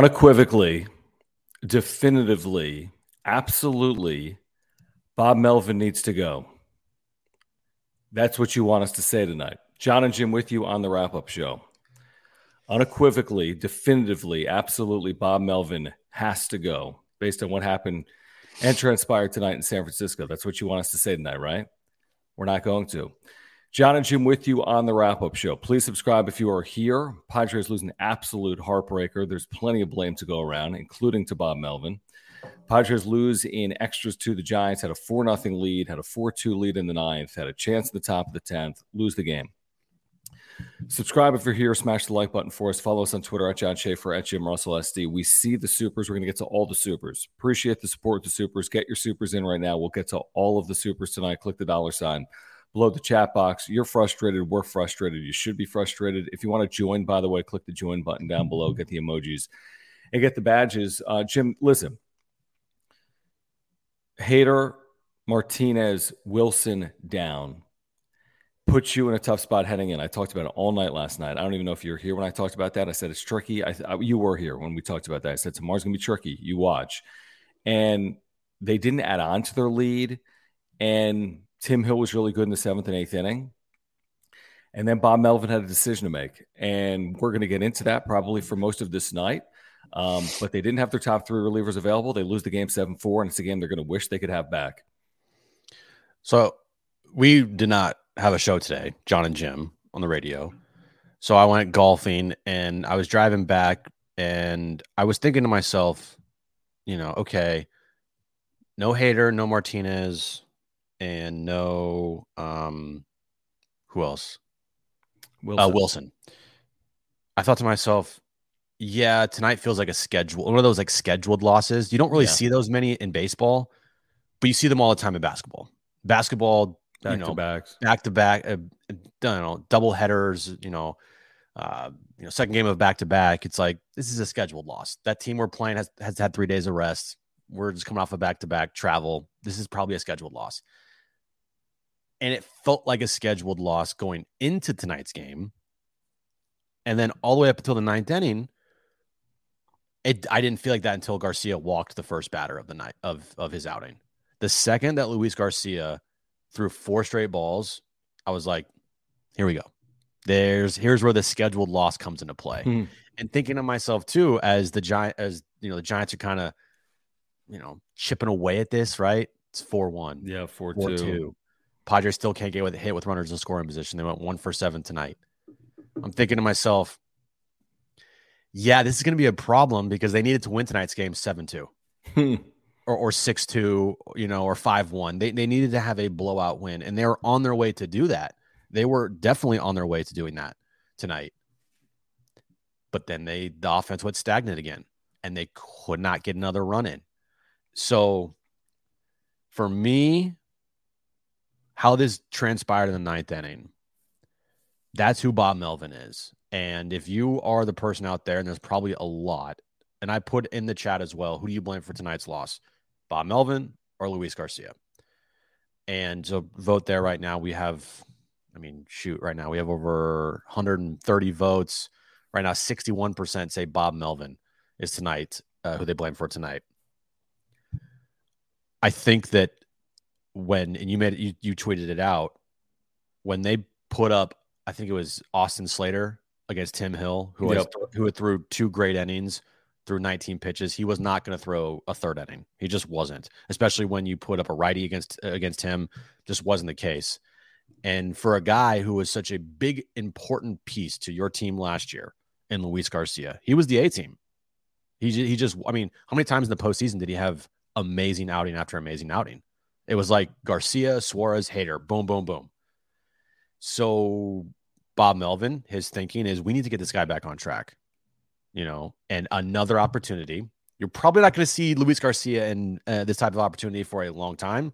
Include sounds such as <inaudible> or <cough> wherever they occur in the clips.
Unequivocally, definitively, absolutely, Bob Melvin needs to go. That's what you want us to say tonight. John and Jim with you on the wrap up show. Unequivocally, definitively, absolutely, Bob Melvin has to go based on what happened and transpired tonight in San Francisco. That's what you want us to say tonight, right? We're not going to. John and Jim with you on the wrap up show. Please subscribe if you are here. Padres lose an absolute heartbreaker. There's plenty of blame to go around, including to Bob Melvin. Padres lose in extras to the Giants, had a 4 0 lead, had a 4 2 lead in the ninth, had a chance at the top of the 10th, lose the game. Subscribe if you're here. Smash the like button for us. Follow us on Twitter at John Schaefer at Jim Russell SD. We see the supers. We're going to get to all the supers. Appreciate the support, the supers. Get your supers in right now. We'll get to all of the supers tonight. Click the dollar sign below the chat box. You're frustrated. We're frustrated. You should be frustrated. If you want to join, by the way, click the join button down below, get the emojis, and get the badges. Uh, Jim, listen. Hader, Martinez, Wilson down puts you in a tough spot heading in. I talked about it all night last night. I don't even know if you were here when I talked about that. I said it's tricky. I, I you were here when we talked about that. I said tomorrow's going to be tricky. You watch. And they didn't add on to their lead. And Tim Hill was really good in the seventh and eighth inning. And then Bob Melvin had a decision to make. And we're going to get into that probably for most of this night. Um, but they didn't have their top three relievers available. They lose the game 7 4, and it's a game they're going to wish they could have back. So we did not have a show today, John and Jim on the radio. So I went golfing and I was driving back and I was thinking to myself, you know, okay, no Hader, no Martinez, and no um who else? Wilson. Uh, Wilson. I thought to myself, yeah, tonight feels like a schedule, one of those like scheduled losses. You don't really yeah. see those many in baseball, but you see them all the time in basketball. Basketball, back you know, to backs, back to back, uh, you know, double headers, you know, uh, you know, second game of back to back. It's like this is a scheduled loss. That team we're playing has has had three days of rest. We're just coming off a back to back travel. This is probably a scheduled loss and it felt like a scheduled loss going into tonight's game. And then all the way up until the ninth inning, it I didn't feel like that until Garcia walked the first batter of the night of of his outing. The second that Luis Garcia threw four straight balls, I was like, here we go. There's here's where the scheduled loss comes into play. Hmm. And thinking of myself too, as the giant as you know, the Giants are kind of, you know, chipping away at this, right? It's four one. Yeah, 4 two. Padres still can't get with a hit with runners in scoring position. They went one for seven tonight. I'm thinking to myself, yeah, this is going to be a problem because they needed to win tonight's game 7 2 hmm. <laughs> or, or 6 2, you know, or 5 1. They, they needed to have a blowout win, and they were on their way to do that. They were definitely on their way to doing that tonight. But then they, the offense went stagnant again, and they could not get another run in. So for me, how this transpired in the ninth inning, that's who Bob Melvin is. And if you are the person out there, and there's probably a lot, and I put in the chat as well, who do you blame for tonight's loss? Bob Melvin or Luis Garcia? And so vote there right now. We have, I mean, shoot, right now we have over 130 votes. Right now, 61% say Bob Melvin is tonight, uh, who they blame for tonight. I think that when and you made you you tweeted it out when they put up I think it was Austin Slater against Tim Hill who yep. who had threw two great innings through 19 pitches. He was not going to throw a third inning. He just wasn't. Especially when you put up a righty against against him, just wasn't the case. And for a guy who was such a big important piece to your team last year in Luis Garcia, he was the A team. He he just I mean, how many times in the postseason did he have amazing outing after amazing outing? It was like Garcia, Suarez, Hader, boom, boom, boom. So Bob Melvin, his thinking is we need to get this guy back on track, you know, and another opportunity. You're probably not going to see Luis Garcia in uh, this type of opportunity for a long time.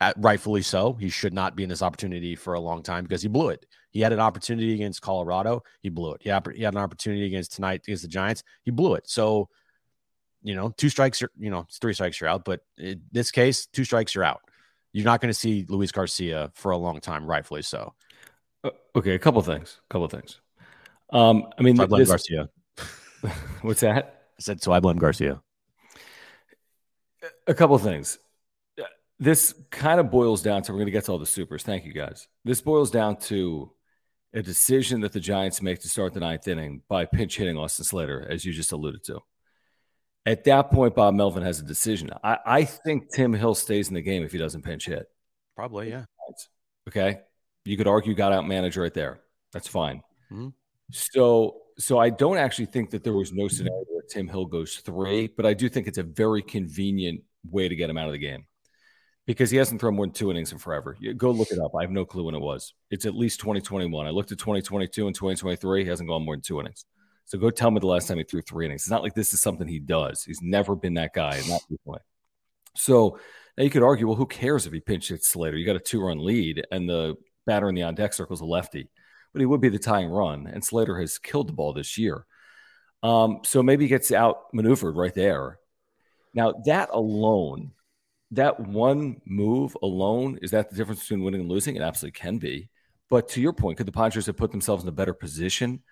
At, rightfully so. He should not be in this opportunity for a long time because he blew it. He had an opportunity against Colorado. He blew it. He he had an opportunity against tonight against the Giants. He blew it. So, you know, two strikes, you know, three strikes, you're out. But in this case, two strikes, you're out you're not going to see Luis Garcia for a long time, rightfully so. Uh, okay, a couple things. A couple things. Um, I mean, I blame this, Garcia. <laughs> what's that? I said so. I blame Garcia. A couple of things. This kind of boils down to we're going to get to all the supers. Thank you guys. This boils down to a decision that the Giants make to start the ninth inning by pinch hitting Austin Slater, as you just alluded to. At that point, Bob Melvin has a decision. I, I think Tim Hill stays in the game if he doesn't pinch hit. Probably, yeah. Okay. You could argue got out manager right there. That's fine. Mm-hmm. So so I don't actually think that there was no scenario where Tim Hill goes three, but I do think it's a very convenient way to get him out of the game because he hasn't thrown more than two innings in forever. You, go look it up. I have no clue when it was. It's at least 2021. I looked at 2022 and 2023. He hasn't gone more than two innings. So go tell me the last time he threw three innings. It's not like this is something he does. He's never been that guy in that point. So now you could argue, well, who cares if he pinch hits Slater? You got a two run lead, and the batter in the on deck circle is a lefty, but he would be the tying run. And Slater has killed the ball this year. Um, so maybe he gets outmaneuvered right there. Now, that alone, that one move alone, is that the difference between winning and losing? It absolutely can be. But to your point, could the Padres have put themselves in a better position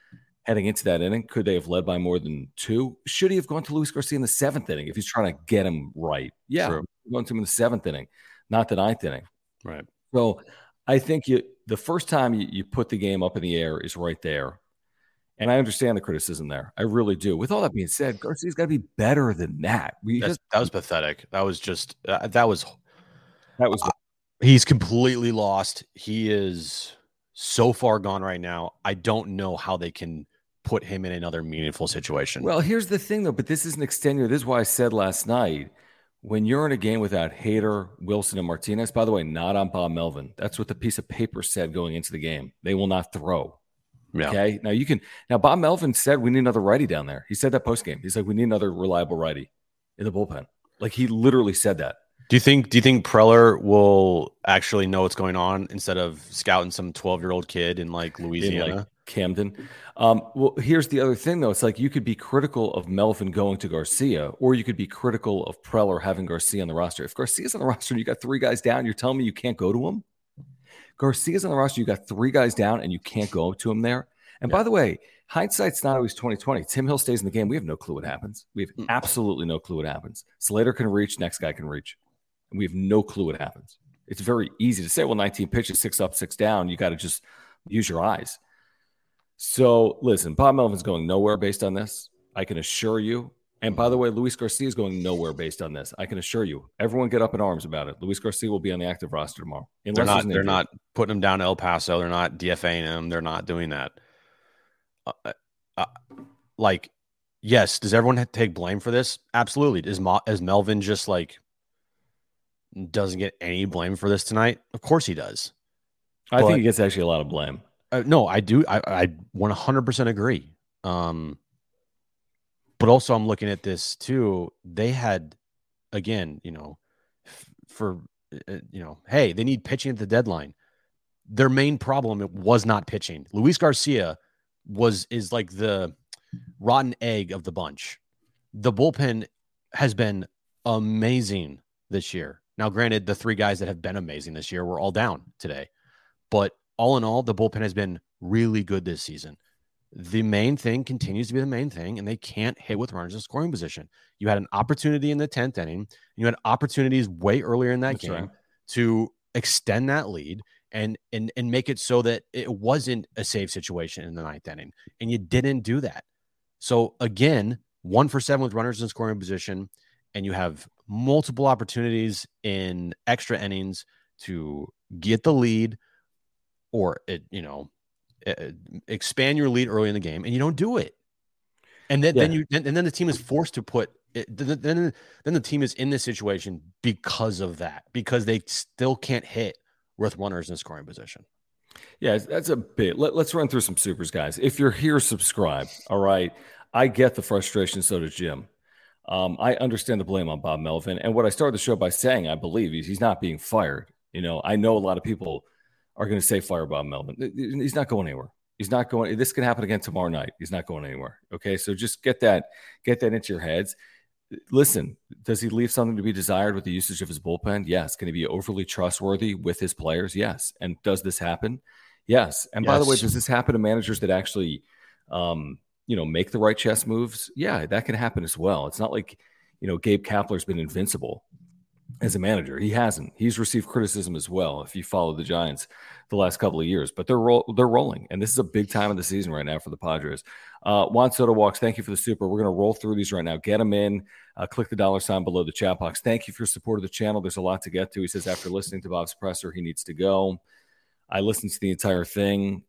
heading into that inning? Could they have led by more than two? Should he have gone to Luis Garcia in the seventh inning if he's trying to get him right? Yeah, True. going to him in the seventh inning, not the ninth inning. Right. So I think you the first time you, you put the game up in the air is right there. And I understand the criticism there. I really do. With all that being said, Garcia's got to be better than that. We just, that was pathetic. That was just uh, that was that was. Uh, he's completely lost. He is so far gone right now. I don't know how they can put him in another meaningful situation. Well, here's the thing though, but this is an extenuating. This is why I said last night when you're in a game without Hader, Wilson, and Martinez, by the way, not on Bob Melvin. That's what the piece of paper said going into the game. They will not throw. Yeah. Okay. Now you can now Bob Melvin said we need another righty down there. He said that post game. He's like, we need another reliable righty in the bullpen. Like he literally said that. Do you think do you think Preller will actually know what's going on instead of scouting some 12 year old kid in like Louisiana? In like Camden. Um, well, here's the other thing though. It's like you could be critical of Melvin going to Garcia, or you could be critical of Preller having Garcia on the roster. If Garcia's on the roster and you got three guys down, you're telling me you can't go to him? Garcia's on the roster, you got three guys down and you can't go to him there. And yeah. by the way, hindsight's not always 2020. Tim Hill stays in the game. We have no clue what happens. We have mm. absolutely no clue what happens. Slater can reach, next guy can reach. And we have no clue what happens. It's very easy to say, well, 19 pitches, six up, six down. You got to just use your eyes. So listen, Bob Melvin's going nowhere based on this. I can assure you. And by the way, Luis Garcia is going nowhere based on this. I can assure you. Everyone get up in arms about it. Luis Garcia will be on the active roster tomorrow. They're not. They're not putting him down to El Paso. They're not DFAing him. They're not doing that. Uh, uh, uh, like, yes. Does everyone take blame for this? Absolutely. Is Ma- is Melvin just like doesn't get any blame for this tonight? Of course he does. I but, think he gets actually a lot of blame. Uh, no, I do. I, I 100% agree. Um, but also, I'm looking at this too. They had, again, you know, f- for, uh, uh, you know, hey, they need pitching at the deadline. Their main problem was not pitching. Luis Garcia was, is like the rotten egg of the bunch. The bullpen has been amazing this year. Now, granted, the three guys that have been amazing this year were all down today, but all in all, the bullpen has been really good this season. The main thing continues to be the main thing, and they can't hit with runners in scoring position. You had an opportunity in the 10th inning, you had opportunities way earlier in that That's game right. to extend that lead and and and make it so that it wasn't a save situation in the ninth inning. And you didn't do that. So again, one for seven with runners in scoring position, and you have multiple opportunities in extra innings to get the lead or it, you know, expand your lead early in the game, and you don't do it. And then, yeah. then you and, and then the team is forced to put it, then then the team is in this situation because of that because they still can't hit with runners in scoring position. Yeah, that's a bit. Let, us run through some supers, guys. If you're here, subscribe. All right. I get the frustration. So does Jim. Um, I understand the blame on Bob Melvin. And what I started the show by saying, I believe he's, he's not being fired. You know, I know a lot of people are going to say fire Bob Melvin. He's not going anywhere. He's not going. This can happen again tomorrow night. He's not going anywhere. Okay, so just get that get that into your heads. Listen, does he leave something to be desired with the usage of his bullpen? Yes. Can he be overly trustworthy with his players? Yes. And does this happen? Yes. And yes. by the way, does this happen to managers that actually um, you know, make the right chess moves, yeah, that can happen as well. It's not like, you know, Gabe Kapler's been invincible as a manager. He hasn't. He's received criticism as well. If you follow the Giants the last couple of years, but they're they're rolling, and this is a big time of the season right now for the Padres. Uh, Juan Soto walks. Thank you for the super. We're going to roll through these right now. Get them in. Uh, click the dollar sign below the chat box. Thank you for your support of the channel. There's a lot to get to. He says after listening to Bob's presser, he needs to go. I listened to the entire thing.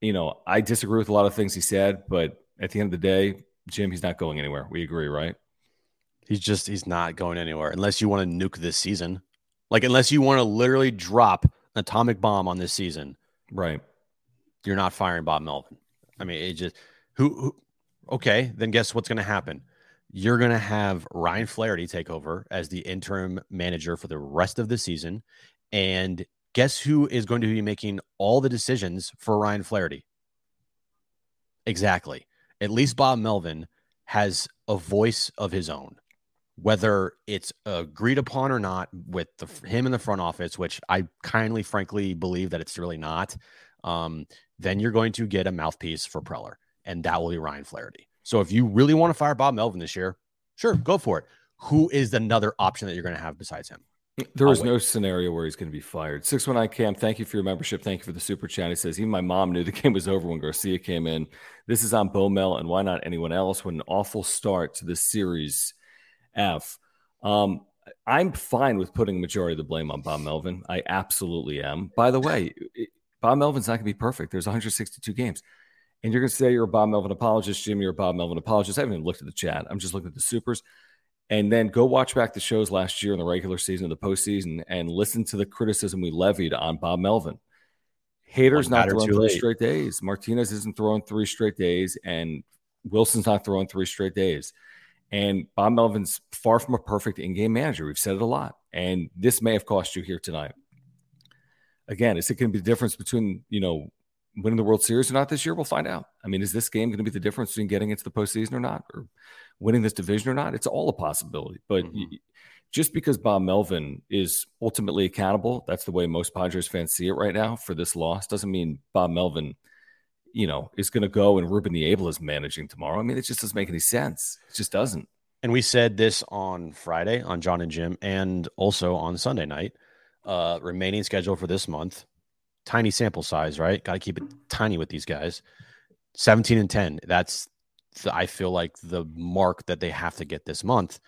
You know, I disagree with a lot of things he said, but at the end of the day, Jim, he's not going anywhere. We agree, right? He's just he's not going anywhere unless you want to nuke this season. Like unless you want to literally drop an atomic bomb on this season. Right. You're not firing Bob Melvin. I mean, it just who, who okay, then guess what's going to happen? You're going to have Ryan Flaherty take over as the interim manager for the rest of the season and guess who is going to be making all the decisions for Ryan Flaherty? Exactly. At least Bob Melvin has a voice of his own whether it's agreed upon or not with the, him in the front office, which I kindly, frankly believe that it's really not, um, then you're going to get a mouthpiece for Preller, and that will be Ryan Flaherty. So if you really want to fire Bob Melvin this year, sure, go for it. Who is another option that you're going to have besides him? There is no scenario where he's going to be fired. 619 Cam, thank you for your membership. Thank you for the super chat. He says, even my mom knew the game was over when Garcia came in. This is on Bomel, and why not anyone else? What an awful start to this series F. Um, I'm fine with putting a majority of the blame on Bob Melvin. I absolutely am. By the way, Bob Melvin's not going to be perfect. There's 162 games. And you're going to say you're a Bob Melvin apologist, Jim, you're a Bob Melvin apologist. I haven't even looked at the chat. I'm just looking at the supers. And then go watch back the shows last year in the regular season, of the postseason, and listen to the criticism we levied on Bob Melvin. Hader's not throwing three late. straight days. Martinez isn't throwing three straight days, and Wilson's not throwing three straight days. And Bob Melvin's far from a perfect in game manager. We've said it a lot. And this may have cost you here tonight. Again, is it going to be the difference between, you know, winning the World Series or not this year? We'll find out. I mean, is this game going to be the difference between getting into the postseason or not, or winning this division or not? It's all a possibility. But mm-hmm. just because Bob Melvin is ultimately accountable, that's the way most Padres fans see it right now for this loss, doesn't mean Bob Melvin – you know, is going to go and Ruben Niebla is managing tomorrow. I mean, it just doesn't make any sense. It just doesn't. And we said this on Friday on John and Jim, and also on Sunday night. Uh, remaining schedule for this month, tiny sample size, right? Got to keep it tiny with these guys. 17 and 10. That's, the, I feel like, the mark that they have to get this month.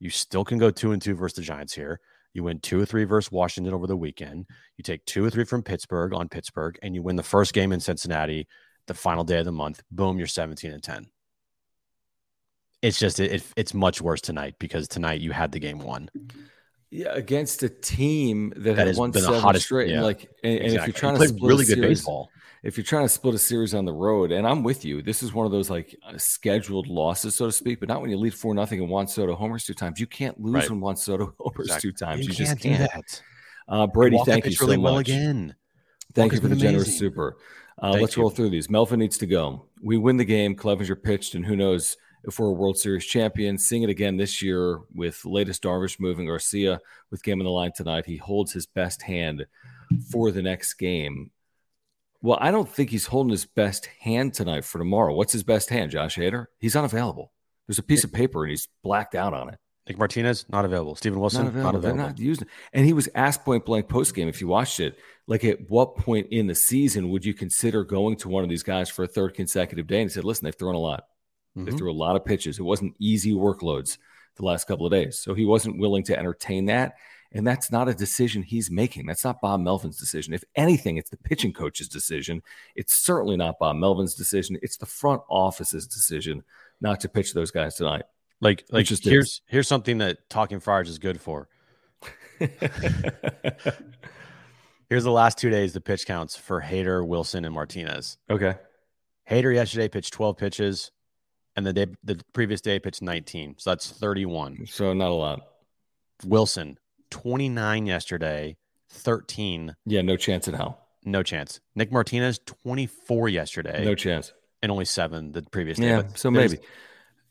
You still can go two and two versus the Giants here. You win two or three versus Washington over the weekend. You take two or three from Pittsburgh on Pittsburgh, and you win the first game in Cincinnati, the final day of the month. Boom, you're 17 and 10. It's just it, it's much worse tonight because tonight you had the game won. Yeah, against a team that, that has won seven hottest, straight. Yeah, like, and, exactly. and, if you're trying to split really good series, baseball, if you're trying to split a series on the road, and I'm with you, this is one of those like uh, scheduled losses, so to speak, but not when you lead four nothing and Juan Soto homers two times. You can't lose right. when Juan Soto <laughs> homers exactly. two times. You, you just can't. can't. Uh, Brady, thank you so really much. Well again. Thank Walk you for the amazing. generous super. Uh, let's you. roll through these. Melvin needs to go. We win the game. Clevinger pitched, and who knows if we're a World Series champion. Seeing it again this year with latest Darvish moving Garcia with game on the line tonight. He holds his best hand for the next game. Well, I don't think he's holding his best hand tonight for tomorrow. What's his best hand, Josh Hader? He's unavailable. There's a piece of paper and he's blacked out on it. Nick Martinez, not available. Steven Wilson, not available. Not available. They're not it. And he was asked point blank post game if you watched it, like at what point in the season would you consider going to one of these guys for a third consecutive day? And he said, listen, they've thrown a lot. Mm-hmm. They threw a lot of pitches. It wasn't easy workloads the last couple of days. So he wasn't willing to entertain that. And that's not a decision he's making. That's not Bob Melvin's decision. If anything, it's the pitching coach's decision. It's certainly not Bob Melvin's decision. It's the front office's decision not to pitch those guys tonight. Like, like just here's is. here's something that talking Friars is good for. <laughs> here's the last two days the pitch counts for Hader, Wilson, and Martinez. Okay. Hader yesterday pitched 12 pitches, and the day the previous day pitched 19. So that's 31. So not a lot. Wilson 29 yesterday, 13. Yeah, no chance in hell. No chance. Nick Martinez, 24 yesterday. No chance. And only seven the previous day. Yeah, so maybe.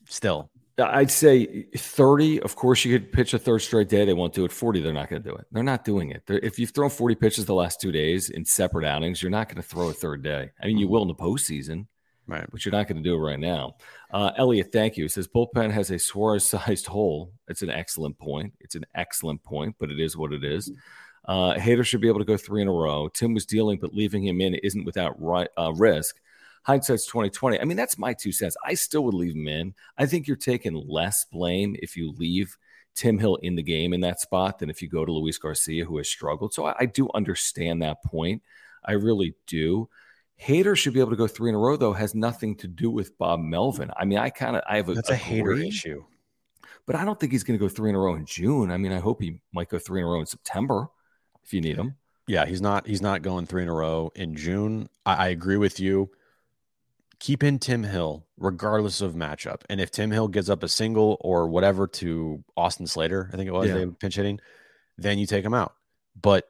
Still. I'd say 30. Of course, you could pitch a third straight day. They won't do it. 40, they're not going to do it. They're not doing it. They're, if you've thrown 40 pitches the last two days in separate outings, you're not going to throw a third day. I mean, you mm-hmm. will in the postseason. Right. But you're not going to do it right now. Uh, Elliot, thank you. He says bullpen has a Suarez sized <laughs> hole. It's an excellent point. It's an excellent point, but it is what it is. Uh, Hader should be able to go three in a row. Tim was dealing, but leaving him in isn't without right, uh, risk. Hindsight's 2020. I mean, that's my two cents. I still would leave him in. I think you're taking less blame if you leave Tim Hill in the game in that spot than if you go to Luis Garcia, who has struggled. So I, I do understand that point. I really do. Hader should be able to go three in a row, though, has nothing to do with Bob Melvin. I mean, I kind of I have a that's a Hader issue, but I don't think he's going to go three in a row in June. I mean, I hope he might go three in a row in September if you need him. Yeah, he's not he's not going three in a row in June. I, I agree with you keep in Tim Hill regardless of matchup. And if Tim Hill gives up a single or whatever to Austin Slater, I think it was yeah. pinch hitting, then you take him out. But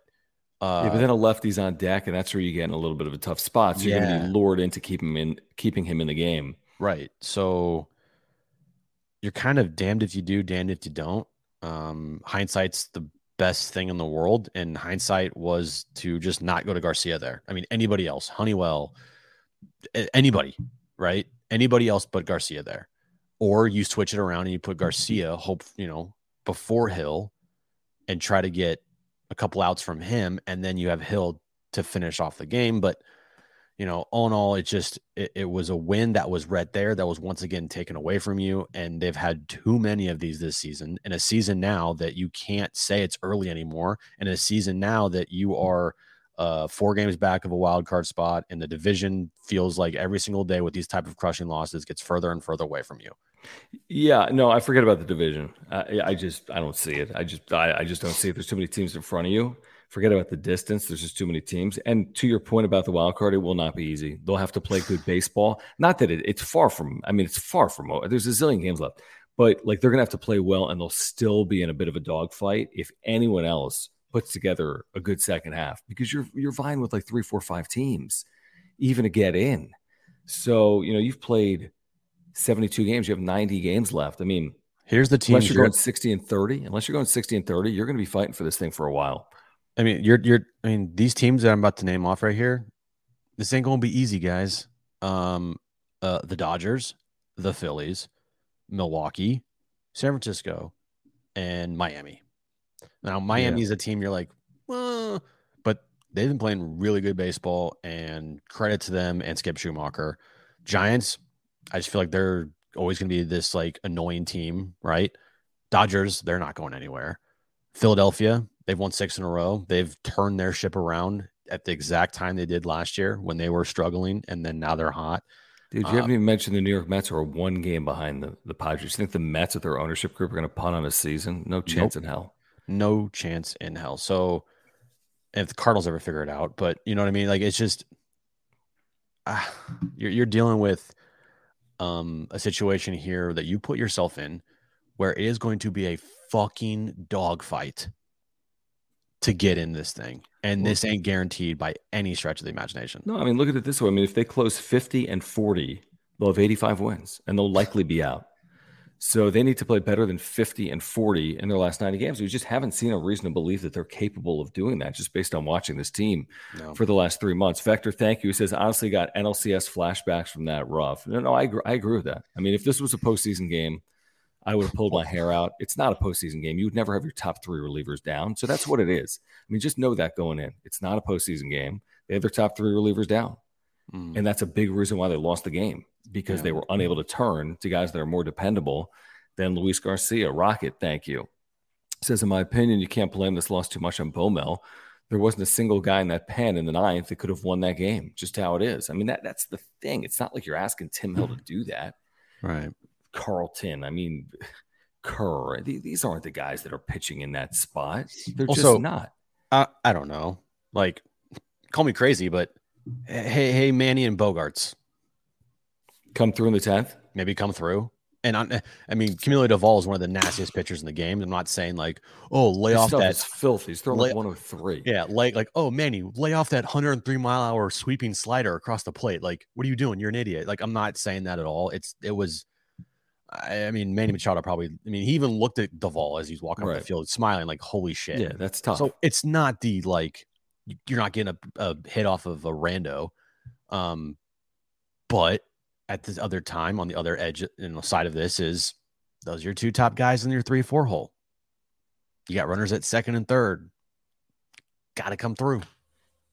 uh, yeah, but then a lefty's on deck, and that's where you get in a little bit of a tough spot. So you're going to be lured into keeping him in, keeping him in the game. Right. So you're kind of damned if you do, damned if you don't. Um, hindsight's the best thing in the world, and hindsight was to just not go to Garcia there. I mean, anybody else, Honeywell, anybody, right? Anybody else but Garcia there. Or you switch it around and you put Garcia, hope, you know, before Hill and try to get a couple outs from him. And then you have Hill to finish off the game. But, you know, all in all, it just, it, it was a win that was right there that was once again taken away from you. And they've had too many of these this season in a season now that you can't say it's early anymore. And a season now that you are, uh, four games back of a wild card spot, and the division feels like every single day with these type of crushing losses gets further and further away from you. Yeah, no, I forget about the division. I, I just I don't see it. I just I, I just don't see it. There's too many teams in front of you. Forget about the distance. There's just too many teams. And to your point about the wild card, it will not be easy. They'll have to play good baseball. Not that it, it's far from. I mean, it's far from. There's a zillion games left, but like they're gonna have to play well, and they'll still be in a bit of a dogfight if anyone else puts together a good second half because you're you're vying with like three, four, five teams even to get in. So you know you've played 72 games, you have 90 games left. I mean, here's the team. Unless you're going 60 and 30, unless you're going 60 and 30, you're going to be fighting for this thing for a while. I mean, you're you're. I mean, these teams that I'm about to name off right here, this ain't going to be easy, guys. Um, uh, the Dodgers, the Phillies, Milwaukee, San Francisco, and Miami. Now Miami's yeah. a team you're like, well, but they've been playing really good baseball, and credit to them and Skip Schumaker. Giants, I just feel like they're always going to be this like annoying team, right? Dodgers, they're not going anywhere. Philadelphia, they've won six in a row. They've turned their ship around at the exact time they did last year when they were struggling, and then now they're hot. Dude, you uh, haven't even mentioned the New York Mets are one game behind the, the Padres. You think the Mets with their ownership group are going to punt on a season? No chance nope. in hell no chance in hell. So if the Cardinals ever figure it out, but you know what I mean? Like it's just uh, you're you're dealing with um a situation here that you put yourself in where it is going to be a fucking dogfight to get in this thing. And this ain't guaranteed by any stretch of the imagination. No, I mean, look at it this way. I mean, if they close 50 and 40, they'll have 85 wins and they'll likely be out. So they need to play better than 50 and 40 in their last 90 games. We just haven't seen a reason to believe that they're capable of doing that just based on watching this team no. for the last three months. Vector, thank you. He says, honestly, got NLCS flashbacks from that rough. No, no, I agree, I agree with that. I mean, if this was a postseason game, I would have pulled my hair out. It's not a postseason game. You would never have your top three relievers down. So that's what it is. I mean, just know that going in. It's not a postseason game. They have their top three relievers down. Mm. And that's a big reason why they lost the game because yeah. they were unable to turn to guys that are more dependable than Luis Garcia. Rocket, thank you. Says, in my opinion, you can't blame this loss too much on Bomel. There wasn't a single guy in that pen in the ninth that could have won that game. Just how it is. I mean, that that's the thing. It's not like you're asking Tim Hill to do that. Right. Carlton. I mean, <laughs> Kerr. These aren't the guys that are pitching in that spot. They're also, just not. I, I don't know. Like, call me crazy, but hey, hey, Manny and Bogaerts come through in the tenth. Maybe come through. And I, I mean, Camilo Doval is one of the nastiest pitchers in the game. I'm not saying like, oh, lay His off that filthy. He's throwing lay, like 103. Yeah, like like, oh, Manny, lay off that 103 mile hour sweeping slider across the plate. Like, what are you doing? You're an idiot. Like, I'm not saying that at all. It's it was. I, mean, Manny Machado probably. I mean, he even looked at Doval as he's walking right. up the field, smiling like, "Holy shit!" Yeah, that's tough. So it's not the like, you're not getting a, a hit off of a rando, um, but at this other time on the other edge and the side of this is those are your two top guys in your three four hole. You got runners at second and third. Got to come through.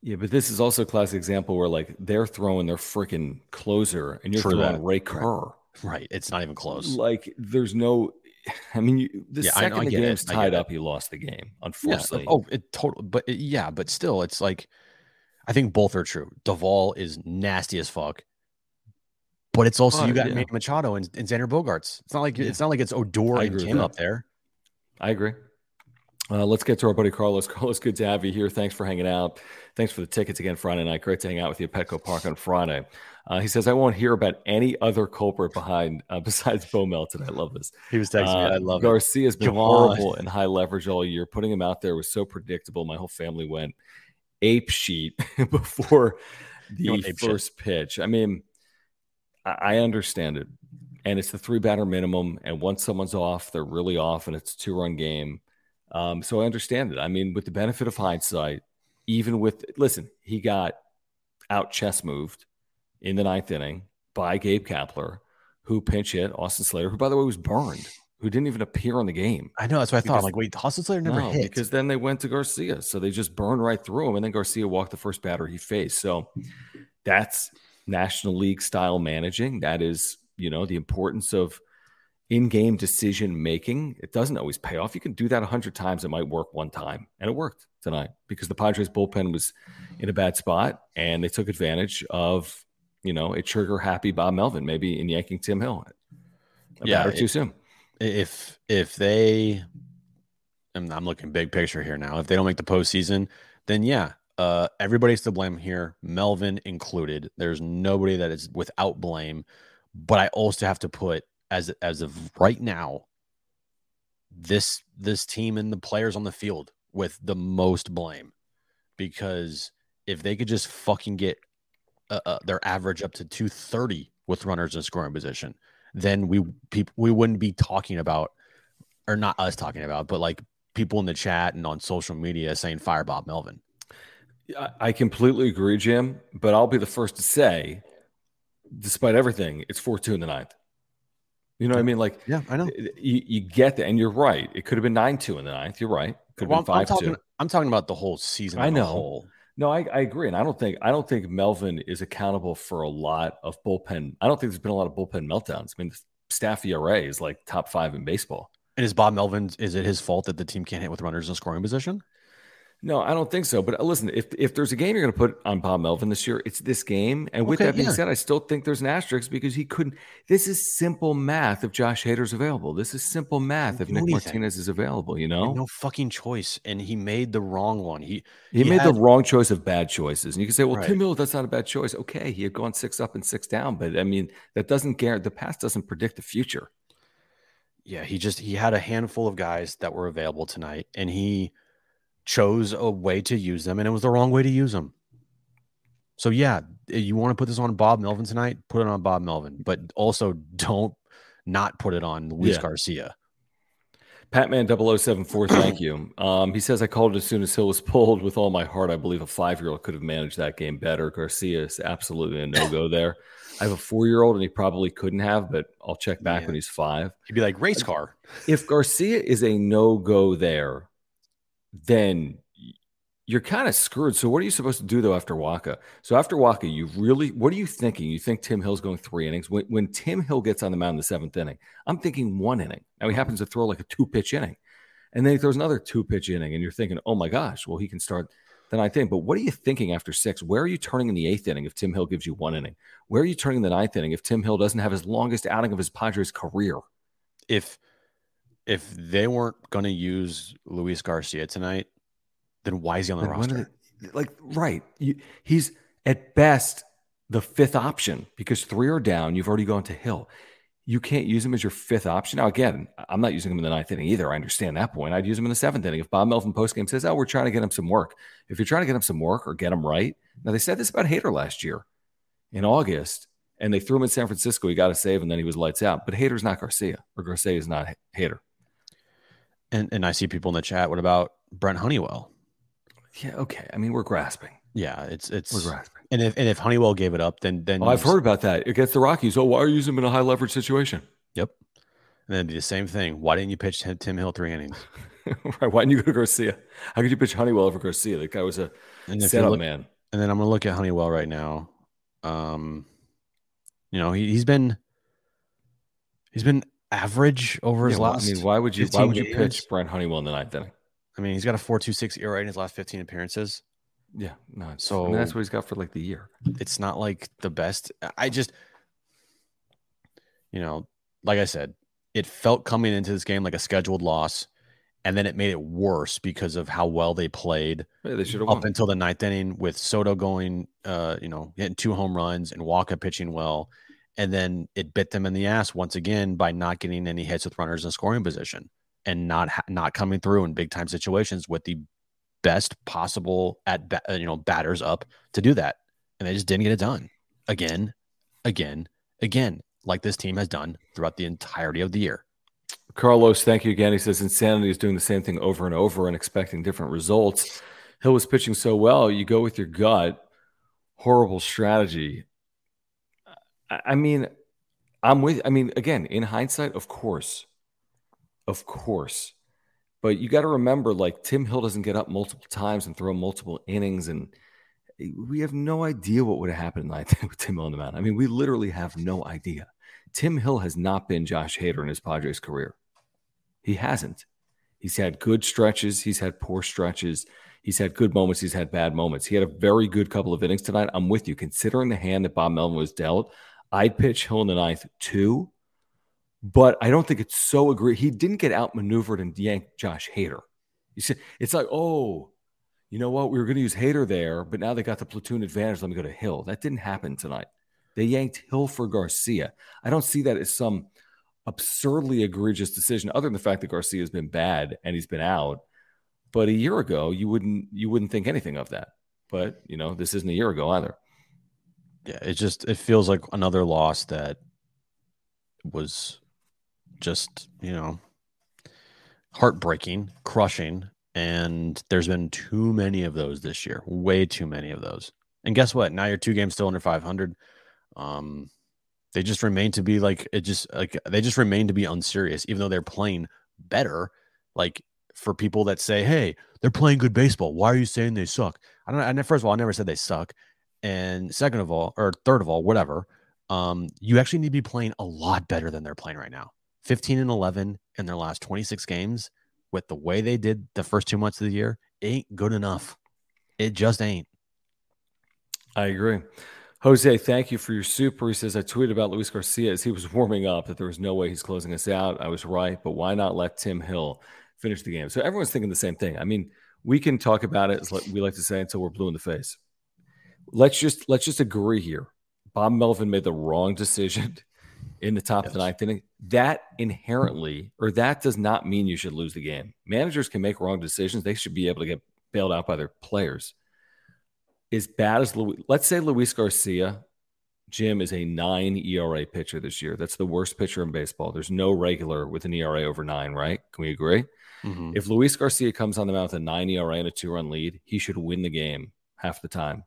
Yeah, but this is also a classic example where like they're throwing their freaking closer and you're True throwing that. Ray Kerr. Right. It's not even close. Like there's no. I mean, you, the Yeah, I second I the get it, game's I get tied it. up, you lost the game. Yeah. Unfortunately. Oh, it total. But it- yeah, but still, it's like I think both are true. Doval is nasty as fuck. But it's also you got yeah. Machado and, and Xander Bogaerts. It's not like Yeah. it's not like it's Odor and Kim up there. I agree. Uh, let's get to our buddy Carlos. <laughs> Carlos, good to have you here. Thanks for hanging out. Thanks for the tickets again Friday night. Great to hang out with you at Petco Park on Friday. Uh, he says, I won't hear about any other culprit behind <laughs> uh, besides Bo Melton. I love this. He was texting Uh, me. I love it. Garcia's been Come on. horrible and high leverage all year. Putting him out there was so predictable. My whole family went ape sheet <laughs> before the ape shit. first pitch. I mean, I, understand it. And it's the three batter minimum. And once someone's off, they're really off, and it's a two run game. Um, so I understand it. I mean, with the benefit of hindsight, even with, listen, he got out chest moved in the ninth inning by Gabe Kapler, who pinch hit Austin Slater, who, by the way, was burned, who didn't even appear on the game. I know. That's what I thought. I'm like, wait, Hustle Slater never No, hit. because then they went to Garcia. So they just burned right through him. And then Garcia walked the first batter he faced. So that's National League style managing. That is, you know, the importance of in game decision making. It doesn't always pay off. You can do that a hundred times. It might work one time. And it worked tonight because the Padres bullpen was in a bad spot and they took advantage of, you know, a trigger happy Bob Melvin, maybe in yanking Tim Hill. A Yeah, batter too soon. if if they I'm looking big picture here now, if they don't make the postseason, then yeah, uh everybody's to blame here, Melvin included. There's nobody that is without blame. But I also have to put as as of right now, this this team and the players on the field with the most blame. Because if they could just fucking get uh, uh, their average up to 230 with runners in scoring position, then we people we wouldn't be talking about or not us talking about, but like people in the chat and on social media saying fire Bob Melvin. I- I completely agree, Jim. But I'll be the first to say, despite everything, it's four two in the ninth. You know what I mean? Like Yeah, I know. you, you get that, and you're right. It could have been nine two in the ninth. You're right. Could have Well, been I'm, I'm five talking. two. I'm talking about the whole season. I know. whole. No, I, I agree, and I don't think I don't think Melvin is accountable for a lot of bullpen. I don't think there's been a lot of bullpen meltdowns. I mean, the staff ERA is like top five in baseball. And is Bob Melvin? Is it his fault that the team can't hit with runners in scoring position? No, I don't think so. But uh, listen, if if there's a game you're going to put on Bob Melvin this year, it's this game. And with Okay, that being yeah. said, I still think there's an asterisk because he couldn't. This is simple math. If Josh Hader's available, this is simple math. If Nick anything. Martinez is available, you know, no fucking choice, and he made the wrong one. He he, he made had- the wrong choice of bad choices. And you can say, well, Right. Tim Miller, that's not a bad choice. Okay, he had gone six up and six down, but I mean, that doesn't guarantee the past doesn't predict the future. yeah, he just he had a handful of guys that were available tonight, and he chose a way to use them, and it was the wrong way to use them. So yeah, you want to put this on Bob Melvin tonight, put it on Bob Melvin, but also don't not put it on Luis Yeah. Garcia. Patman 0074, thank you. Um, he says, I called it as soon as Hill was pulled with all my heart. I believe a five year old could have managed that game better. Garcia is absolutely a no go <laughs> there. I have a four year old and he probably couldn't have, but I'll check back Yeah. when he's five. He'd be like race car. If Garcia is a no go there, then you're kind of screwed. So what are you supposed to do though after Wacha? So after Wacha, you really what are you thinking? You think Tim Hill's going three innings? When, when Tim Hill gets on the mound in the seventh inning, I'm thinking one inning. Now he happens to throw like a two pitch inning, and then he throws another two pitch inning, and you're thinking, oh my gosh, well he can start the ninth inning. But what are you thinking after six? Where are you turning in the eighth inning if Tim Hill gives you one inning? Where are you turning in the ninth inning if Tim Hill doesn't have his longest outing of his Padres career? If if they weren't going to use Luis Garcia tonight, then why is he on the Like, roster? they- like right, you, he's at best the fifth option because three are down. You've already gone to Hill. You can't use him as your fifth option. Now, again, I'm not using him in the ninth inning either. I understand that point. I'd use him in the seventh inning. If Bob Melvin postgame says, "Oh, we're trying to get him some work," if you're trying to get him some work or get him right, now they said this about Hader last year in August, and they threw him in San Francisco. He got a save, and then he was lights out. But Hader's not Garcia, or Garcia is not Hader. And and I see people in the chat. What about Brent Honeywell? Yeah, okay. I mean, we're grasping. Yeah, it's it's We're grasping. And if and if Honeywell gave it up, then then oh, I've heard about that against the Rockies. Oh, why are you using him in a high leverage situation? Yep. And then the same thing. Why didn't you pitch Tim Hill three innings? <laughs> right. Why didn't you go to Garcia? How could you pitch Honeywell over Garcia? The guy was a setup look, man. And then I'm gonna look at Honeywell right now. Um, you know, he, he's been he's been average over his yeah, last. I mean, why would you why would you pitch Brent Honeywell in the ninth inning? I mean, he's got a four two six ERA in his last 15 appearances. Yeah, no. So I mean, that's what he's got for like the year. It's not like the best. I just, you know, like I said, it felt coming into this game like a scheduled loss, and then it made it worse because of how well they played. Yeah, they should have up won. until the ninth inning with Soto going, uh, you know, hitting two home runs and Wacha pitching well, and then it bit them in the ass once again by not getting any hits with runners in scoring position and not not coming through in big time situations with the best possible at ba- you know batters up to do that, and they just didn't get it done again, again, again, like this team has done throughout the entirety of the year. Carlos, thank you again. He says insanity is doing the same thing over and over and expecting different results. Hill was pitching so well, you go with your gut. Horrible strategy. I mean, I'm with. I mean, again, in hindsight, of course, of course, but you got to remember, like Tim Hill doesn't get up multiple times and throw multiple innings, and eh, we have no idea what would have happened like <laughs> with Tim Hill on the mound. I mean, we literally have no idea. Tim Hill has not been Josh Hader in his Padres career. He hasn't. He's had good stretches. He's had poor stretches. He's had good moments. He's had bad moments. He had a very good couple of innings tonight. I'm with you. Considering the hand that Bob Melvin was dealt, I'd pitch Hill in the ninth too but I don't think it's so agree. He didn't get outmaneuvered and yanked Josh Hader. You see, it's like, oh, you know what? We were going to use Hader there, but now they got the platoon advantage. Let me go to Hill. That didn't happen tonight. They yanked Hill for Garcia. I don't see that as some absurdly egregious decision, other than the fact that Garcia has been bad and he's been out. But a year ago, you wouldn't you wouldn't think anything of that. But you know, this isn't a year ago either. Yeah, it just it feels like another loss that was just, you know, heartbreaking, crushing. And there's been too many of those this year, way too many of those. And guess what? Now you're two games still under 500. Um, they just remain to be like it just like they just remain to be unserious, even though they're playing better. Like for people that say, "Hey, they're playing good baseball," why are you saying they suck? I don't. know. first of all, I never said they suck, and second of all, or third of all, whatever. Um, you actually need to be playing a lot better than they're playing right now. 15 and 11 in their last 26 games with the way they did the first two months of the year ain't good enough. It just ain't. I agree. Jose, thank you for your super. He says, I tweeted about Luis Garcia as he was warming up that there was no way he's closing us out. I was right, but why not let Tim Hill finish the game? So everyone's thinking the same thing. I mean, we can talk about it, as we like to say, until we're blue in the face. Let's just let's just agree here. Bob Melvin made the wrong decision in the top yes. of the ninth inning, that inherently, or that does not mean you should lose the game. Managers can make wrong decisions. They should be able to get bailed out by their players. As bad as Louis, let's say Luis Garcia, Jim is a nine ERA pitcher this year. That's the worst pitcher in baseball. There's no regular with an ERA over nine, right? Can we agree? Mm-hmm. If Luis Garcia comes on the mound with a nine ERA and a two run lead, he should win the game half the time.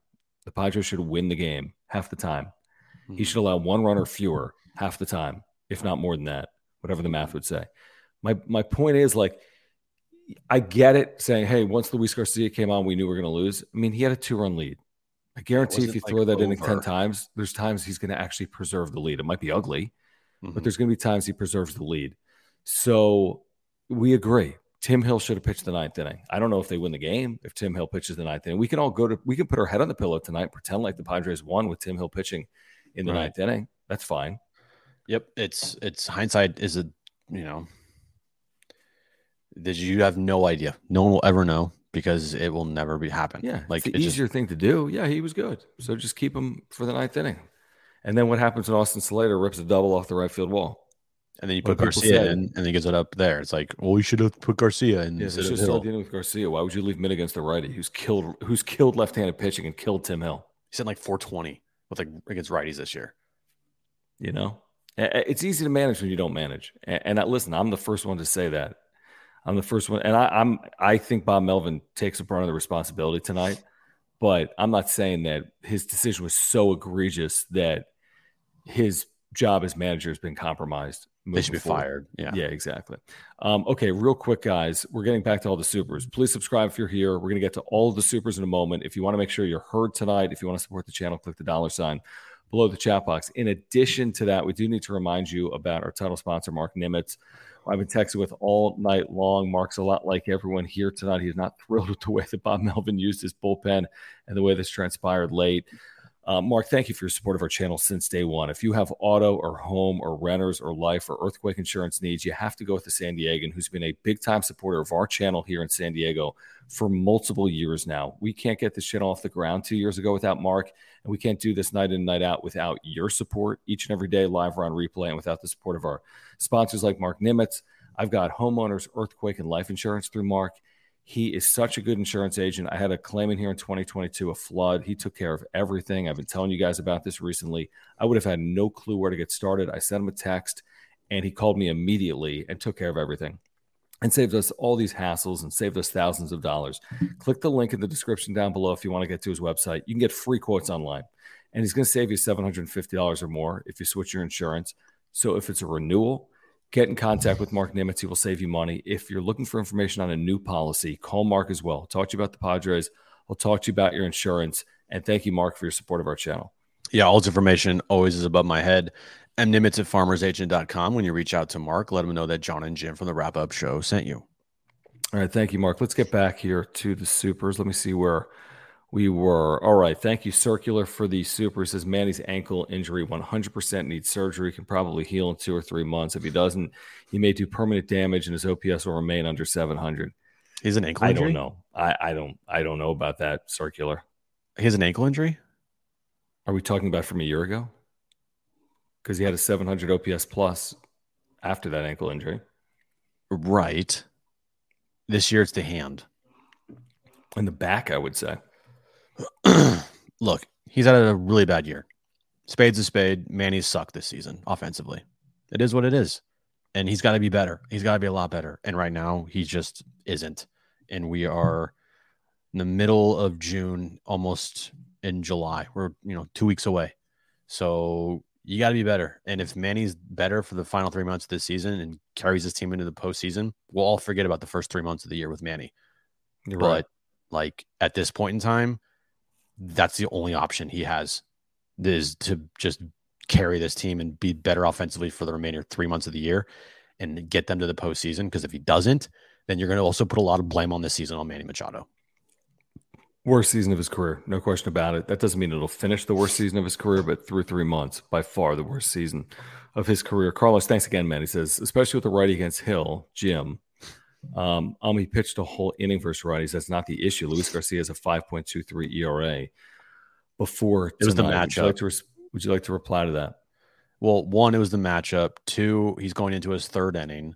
The Padres should win the game half the time. Mm-hmm. He should allow one run or fewer half the time, if not more than that, whatever the math would say. My my point is like I get it saying, hey, once Luis Garcia came on, we knew we were going to lose. I mean, he had a two run lead. I guarantee if you like throw that over. in 10 times, there's times he's going to actually preserve the lead. It might be ugly, mm-hmm. but there's going to be times he preserves the lead. So we agree. Tim Hill should have pitched the ninth inning. I don't know if they win the game if Tim Hill pitches the ninth inning. We can all go to we can put our head on the pillow tonight, pretend like the Padres won with Tim Hill pitching in the right. ninth inning. That's fine. Yep, it's it's hindsight is a you know that you have no idea. No one will ever know because it will never be happen. Yeah, like it's the easier just, thing to do. Yeah, he was good, so just keep him for the ninth inning. And then what happens when Austin Slater rips a double off the right field wall? And then you put Garcia in, and then he gets it up there. It's like, well, we should have put Garcia in. Yeah, it's just start dealing with Garcia. Why would you leave mid against the righty, who's killed, who's killed left-handed pitching and killed Tim Hill? He's in like 420 with like against righties this year. You know, it's easy to manage when you don't manage. And, and listen, I'm the first one to say that. I'm the first one, and I, am I think Bob Melvin takes a part of the responsibility tonight. but I'm not saying that his decision was so egregious that his job as manager has been compromised. They should be forward. fired. Yeah. Yeah, exactly. Um, okay, real quick, guys. We're getting back to all the supers. Please subscribe if you're here. We're going to get to all of the supers in a moment. If you want to make sure you're heard tonight, if you want to support the channel, click the dollar sign below the chat box. In addition to that, we do need to remind you about our title sponsor, Marc Nimetz. I've been texting with all night long. Mark's a lot like everyone here tonight. He's not thrilled <laughs> with the way that Bob Melvin used his bullpen and the way this transpired late. Uh, Mark, thank you for your support of our channel since day one. If you have auto or home or renters or life or earthquake insurance needs, you have to go with the San Diegan, who's been a big time supporter of our channel here in San Diego for multiple years now. We can't get this channel off the ground two years ago without Mark, and we can't do this night in and night out without your support each and every day, live or on replay, and without the support of our sponsors like Marc Nimetz. I've got homeowners, earthquake, and life insurance through Mark. He is such a good insurance agent. I had a claim in here in 2022, a flood. He took care of everything. I've been telling you guys about this recently. I would have had no clue where to get started. I sent him a text and he called me immediately and took care of everything and saved us all these hassles and saved us thousands of dollars. Click the link in the description down below if you want to get to his website. You can get free quotes online and he's going to save you $750 or more if you switch your insurance. So if it's a renewal, Get in contact with Marc Nimetz. He will save you money. If you're looking for information on a new policy, call Mark as well. talk to you about the Padres. I'll talk to you about your insurance. And thank you, Mark, for your support of our channel. Yeah, all this information always is above my head. M Nimetz at farmersagent.com. When you reach out to Mark, let him know that John and Jim from the wrap up show sent you. All right. Thank you, Mark. Let's get back here to the supers. Let me see where we were. All right. Thank you, Circular, for the super. Says Manny's ankle injury 100% needs surgery. Can probably heal in two or three months. If he doesn't, he may do permanent damage and his OPS will remain under 700. He's an ankle I injury? don't know. I, I don't. I don't know about that. Circular. He has an ankle injury? Are we talking about from a year ago? Because he had a 700 OPS plus after that ankle injury. Right. This year it's the hand. In the back, I would say. <clears throat> Look, he's had a really bad year. Spade's a spade. Manny's sucked this season offensively. It is what it is. And he's got to be better. He's got to be a lot better. And right now, he just isn't. And we are in the middle of June, almost in July. We're, you know, two weeks away. So you got to be better. And if Manny's better for the final three months of this season and carries his team into the postseason, we'll all forget about the first three months of the year with Manny. You're but right. like at this point in time, that's the only option he has is to just carry this team and be better offensively for the remainder three months of the year and get them to the postseason. Because if he doesn't, then you're going to also put a lot of blame on this season on Manny Machado. Worst season of his career, no question about it. That doesn't mean it'll finish the worst season of his career, but through three months, by far the worst season of his career. Carlos, thanks again, man. He says, especially with the righty against Hill, Jim. Um, um, he pitched a whole inning versus righties. That's not the issue. Luis Garcia has a 5.23 ERA. Before It was the tonight. Would you, like to res- would you like to reply to that? Well, one, it was the matchup. Two, he's going into his third inning.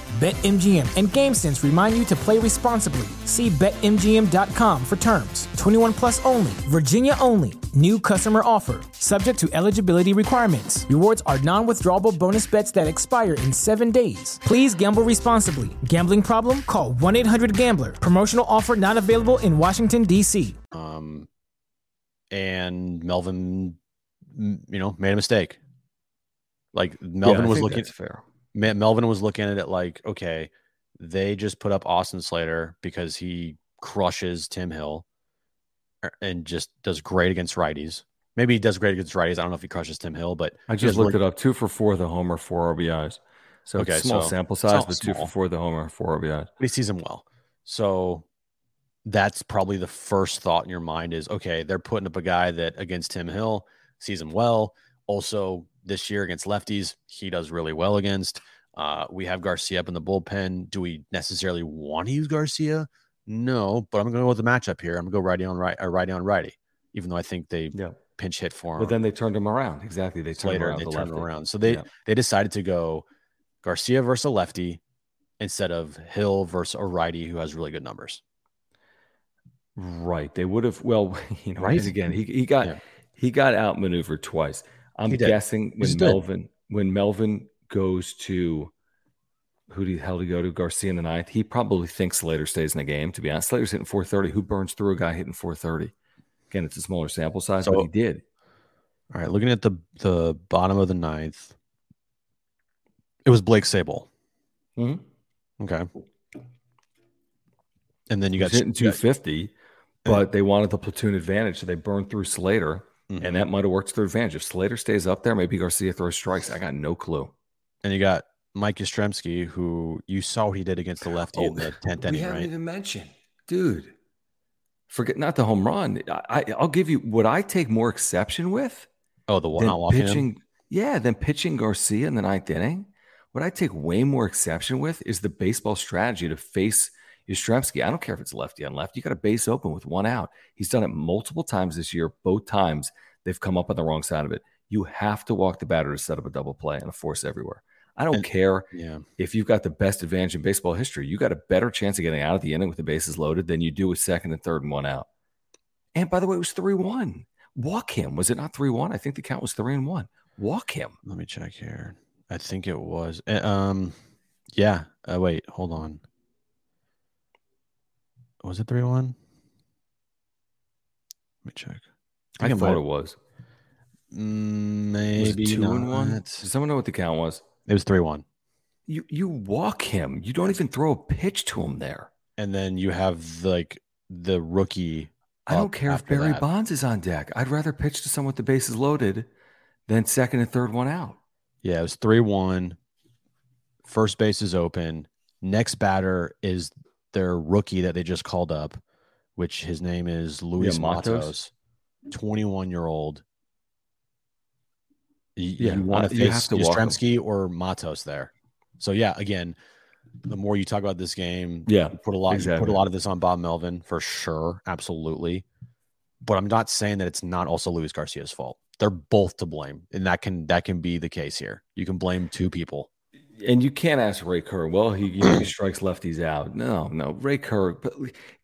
BetMGM and GameSense remind you to play responsibly. See BetMGM.com for terms. 21 plus only, Virginia only. New customer offer. Subject to eligibility requirements. Rewards are non withdrawable bonus bets that expire in seven days. Please gamble responsibly. Gambling problem? Call 1 800 Gambler. Promotional offer not available in Washington, D.C. Um, and Melvin, you know, made a mistake. Like Melvin Yeah, I was think looking, that's fair. Melvin was looking at it like, okay, they just put up Austin Slater because he crushes Tim Hill er, and just does great against righties. Maybe he does great against righties. I don't know if he crushes Tim Hill, but I just looked look- it up. Two for four, the homer, four RBIs. So Okay, small so sample size, but two for four, the homer, four RBIs. but he sees him well. So that's probably the first thought in your mind is okay, they're putting up a guy that against Tim Hill sees him well, also this year against lefties, he does really well against. Uh, we have Garcia up in the bullpen. Do we necessarily want to use Garcia? No, but I'm going to go with the matchup here. I'm going to go righty on right, or righty on righty, even though I think they Yeah. pinch hit for him. But then they turned him around. Exactly. They turned him later around. they to turned him around. So they Yeah. they decided to go Garcia versus a lefty instead of Hill versus a righty who has really good numbers. Right. They would have. Well, <laughs> you know, Right? right again, he he got Yeah. he got outmaneuvered twice. I'm guessing when. Melvin when Melvin goes to who the hell he go to Garcia in the ninth? He probably thinks Slater stays in the game. To be honest, Slater's hitting 430. Who burns through a guy hitting 430? Again, it's a smaller sample size, So- but he did. All right, looking at the the bottom of the ninth, it was Blake Sabol. Mhm. Okay, and then you got hitting you got- 250, but they wanted the platoon advantage, so they burned through Slater, Mhm. and that might have worked to their advantage. If Slater stays up there, maybe Garcia throws strikes. I got no clue. and you got Mike Yastrzemski, who you saw what he did against the lefty in the tenth we inning, haven't right? even mentioned, dude. Forget not the home run. I, I, I'll give you what I take more exception with oh, the one not walking him. pitching. Yeah, then pitching Garcia in the ninth inning. What I take way more exception with is the baseball strategy to face Yastrzemski. I don't care if it's lefty on left. You got a base open with one out. He's done it multiple times this year. Both times they've come up on the wrong side of it. You have to walk the batter to set up a double play and a force everywhere. I don't And- care Yeah, if you've got the best advantage in baseball history, you got a better chance of getting out of the inning with the bases loaded than you do with second and third and one out. And by the way, it was 3 1. Walk him. Was it not 3 1? I think the count was 3 and 1. Walk him. let me check here. I think it was. uh, Um, yeah. Uh, wait, hold on. Was it three one? Let me check. I, it thought it was. Mm, Was it Maybe 2 and 1? Does someone know what the count was? It was three one. You you walk him. You don't even throw a pitch to him there. And then you have like the rookie. I don't care if Barry that. Bonds is on deck. I'd rather pitch to someone with the bases loaded than second and third one out. Yeah, it was three one. First base is open. Next batter is their rookie that they just called up, which his name is Luis Yeah, Matos. Matos, twenty-one year old. You, Yeah, you want uh, to face have to walk him. Yastrzemski or Matos there. So yeah, again, the more you talk about this game, Yeah. put a lot you put a lot of this on Bob Melvin for sure, absolutely. But I'm not saying that it's not also Luis Garcia's fault. They're both to blame, and that can that can be the case here. You can blame two people. And you can't ask Ray Kerr. Well, he, you know, he <clears throat> strikes lefties out. No, no, Ray Kerr. But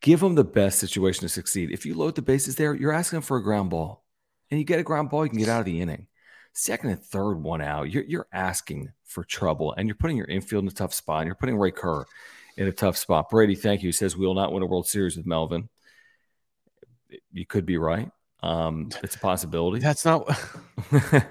give him the best situation to succeed. If you load the bases there, you're asking for a ground ball, and you get a ground ball, you can get out of the inning. Second and third, one out. You're you're asking for trouble, and you're putting your infield in a tough spot. And you're putting Ray Kerr in a tough spot. Brady, thank you. Says we will not win a World Series with Melvin. You could be right. Um, it's a possibility. That's not <laughs>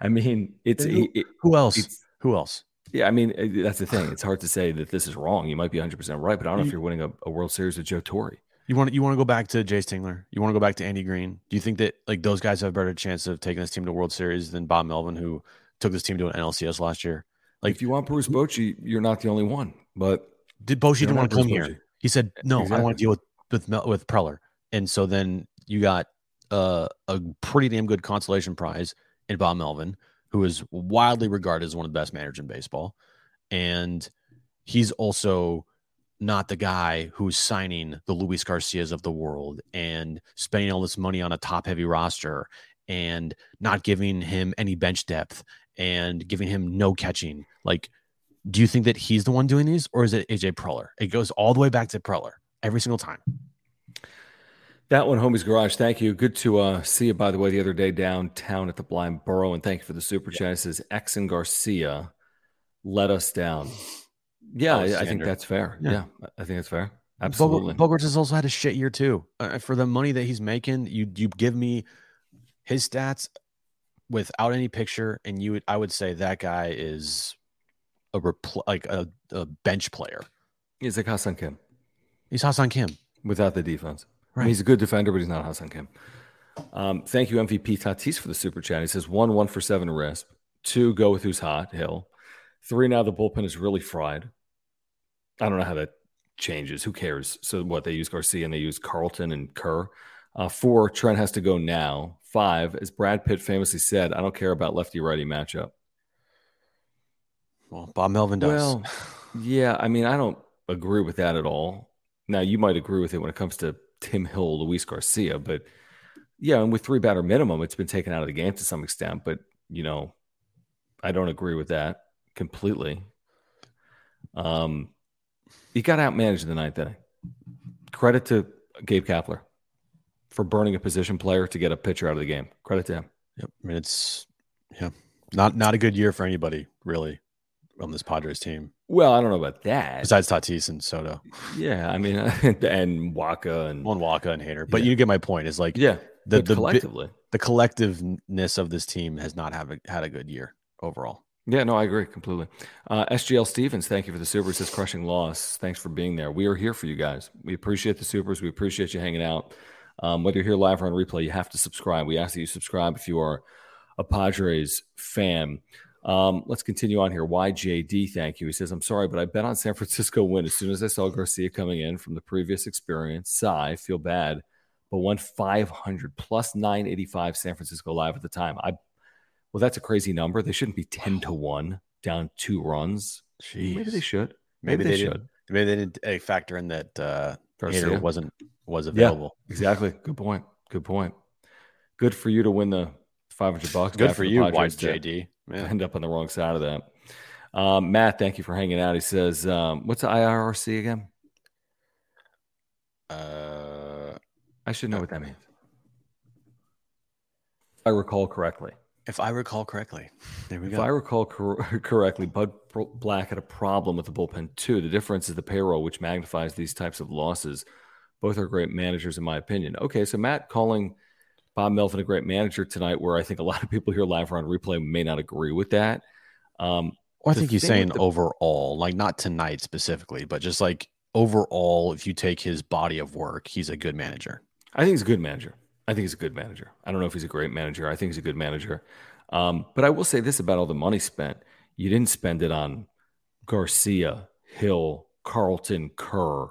I mean, it's Who- it- who else. it's Who else? Yeah, I mean, uh, that's the thing. It's hard to say that this is wrong. You might be 100% right, but I don't know if You- you're winning a, a World Series with Joe Torre. You want you want to go back to Jayce Tingler? You want to go back to Andy Green? Do you think that like those guys have a better chance of taking this team to World Series than Bob Melvin, who took this team to an NLCS last year? Like, if you want Bruce Bochy, you're not the only one. But did Bochy didn't want to come here? He said, "No, I don't want to deal with with Mel- with Preller." And so then you got uh, a pretty damn good consolation prize in Bob Melvin, who is widely regarded as one of the best managers in baseball, and he's also not the guy who's signing the Luis Garcias of the world and spending all this money on a top heavy roster and not giving him any bench depth and giving him no catching. Like, do you think that he's the one doing these or is it AJ Preller? It goes all the way back to Preller every single time. That one, Homie's Garage, thank you. Good to uh, see you, by the way, the other day downtown at the Blind Burro. And thank you for the super chat. It says Exon Garcia let us down. Yeah, I, I think that's fair. Yeah. Yeah, I think that's fair. Absolutely. Bogaerts has also had a shit year too. Uh, for the money that he's making, you you give me his stats without any picture, and you would I would say that guy is a repl- like a, a bench player. He's like Ha-Seong Kim He's Ha-Seong Kim. without the defense. Right. he's a good defender, but he's not Ha-Seong Kim. Um, thank you, MVP Tatis, for the super chat. He says one, one for seven Risp. Two, go with who's hot, Hill. Three, now the bullpen is really fried. I don't know how that changes. Who cares? So what? They use Garcia and they use Carlton and Kerr. Uh, four, Trent has to go now. five. As Brad Pitt famously said, I don't care about lefty righty matchup. Well, Bob Melvin does. Well, yeah, I mean, I don't agree with that at all. Now, you might agree with it when it comes to Tim Hill, Luis Garcia, but yeah, and with three batter minimum, it's been taken out of the game to some extent. But you know, I don't agree with that completely. Um, he got outmanaged in the ninth inning. Credit to Gabe Kapler for burning a position player to get a pitcher out of the game. Credit to him. Yep. I mean, it's yeah, not not a good year for anybody really on this Padres team. Well, I don't know about that. Besides Tatis and Soto. Yeah, I mean, <laughs> and Wacha and one Wacha and Hader. But yeah. you get my point. Is like yeah, the, the collectively the collectiveness of this team has not have a, had a good year overall. Yeah, no, I agree completely. Uh, SGL Stevens, thank you for the supers. Says crushing loss. Thanks for being there. We are here for you guys. We appreciate the supers. We appreciate you hanging out. Um, whether you're here live or on replay, you have to subscribe. We ask that you subscribe if you are a Padres fan. Um, let's continue on here. YJD, thank you. He says, I'm sorry, but I bet on San Francisco win as soon as I saw Garcia coming in from the previous experience. Sigh, feel bad, but won 500 plus 985 San Francisco live at the time. I well, that's a crazy number. They shouldn't be 10 to 1 down two runs. Jeez. Maybe they should. Maybe, maybe they, they, should. Maybe they didn't uh, factor in that uh Hader wasn't was available. Yeah, exactly. Good point. Good point. Good for you to win the 500 bucks. Good for you, JD. Yeah. End up on the wrong side of that. Um, Matt, thank you for hanging out. He says, um, "What's the IRRC again?" Uh, I should know what that means. If I recall correctly. If I recall correctly, there we if go. If I recall cor- <laughs> correctly, Bud Black had a problem with the bullpen too. The difference is the payroll, which magnifies these types of losses. Both are great managers, in my opinion. Okay, so Matt calling Bob Melvin a great manager tonight, where I think a lot of people here live or on replay may not agree with that. Um, well, I think he's saying the, overall, like not tonight specifically, but just like overall, if you take his body of work, he's a good manager. I think he's a good manager. I think he's a good manager. I don't know if he's a great manager. I think he's a good manager. Um, but I will say this about all the money spent: you didn't spend it on Garcia, Hill, Carlton, Kerr,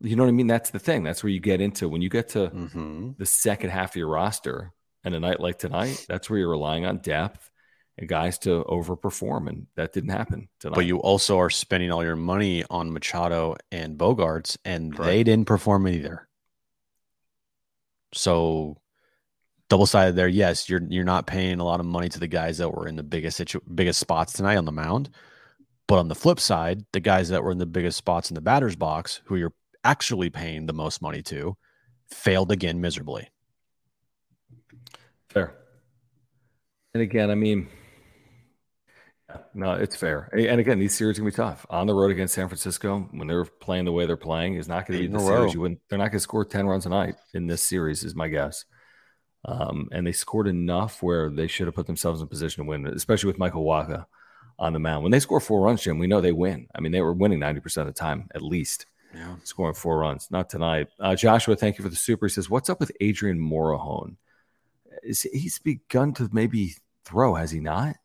you know what I mean? That's the thing. That's where you get into when you get to mm-hmm. the second half of your roster and a night like tonight, that's where you're relying on depth and guys to overperform. And that didn't happen tonight. But you also are spending all your money on Machado and Bogaerts, and right. they didn't perform either. So double sided there. Yes, you're you're not paying a lot of money to the guys that were in the biggest situ- biggest spots tonight on the mound. But on the flip side, the guys that were in the biggest spots in the batter's box, who you're actually paying the most money to failed again miserably. Fair. And again, I mean, no, it's fair. And again, these series are gonna be tough. On the road against San Francisco, when they're playing the way they're playing, is not gonna be the series. You wouldn't, they're not gonna score 10 runs a night in this series, is my guess. Um, and they scored enough where they should have put themselves in position to win, especially with Michael Wacha on the mound. When they score four runs, Jim, we know they win. I mean, they were winning 90% of the time at least. Yeah. Scoring four runs. Not tonight. Uh, Joshua, thank you for the super. He says, What's up with Adrian Morejon? Is, he's begun to maybe throw, has he not?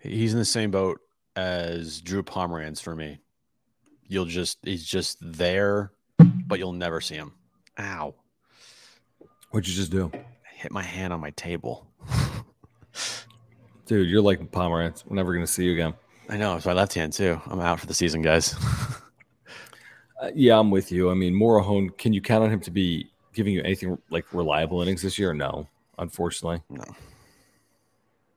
He's in the same boat as Drew Pomeranz for me. You'll just, he's just there, but you'll never see him. Ow. What'd you just do? I hit my hand on my table. <laughs> Dude, you're like Pomeranz. We're never going to see you again. I know. It's my left hand, too. I'm out for the season, guys. <laughs> Uh, yeah, I'm with you. I mean, Morejon, can you count on him to be giving you anything like reliable innings this year? No, unfortunately. No.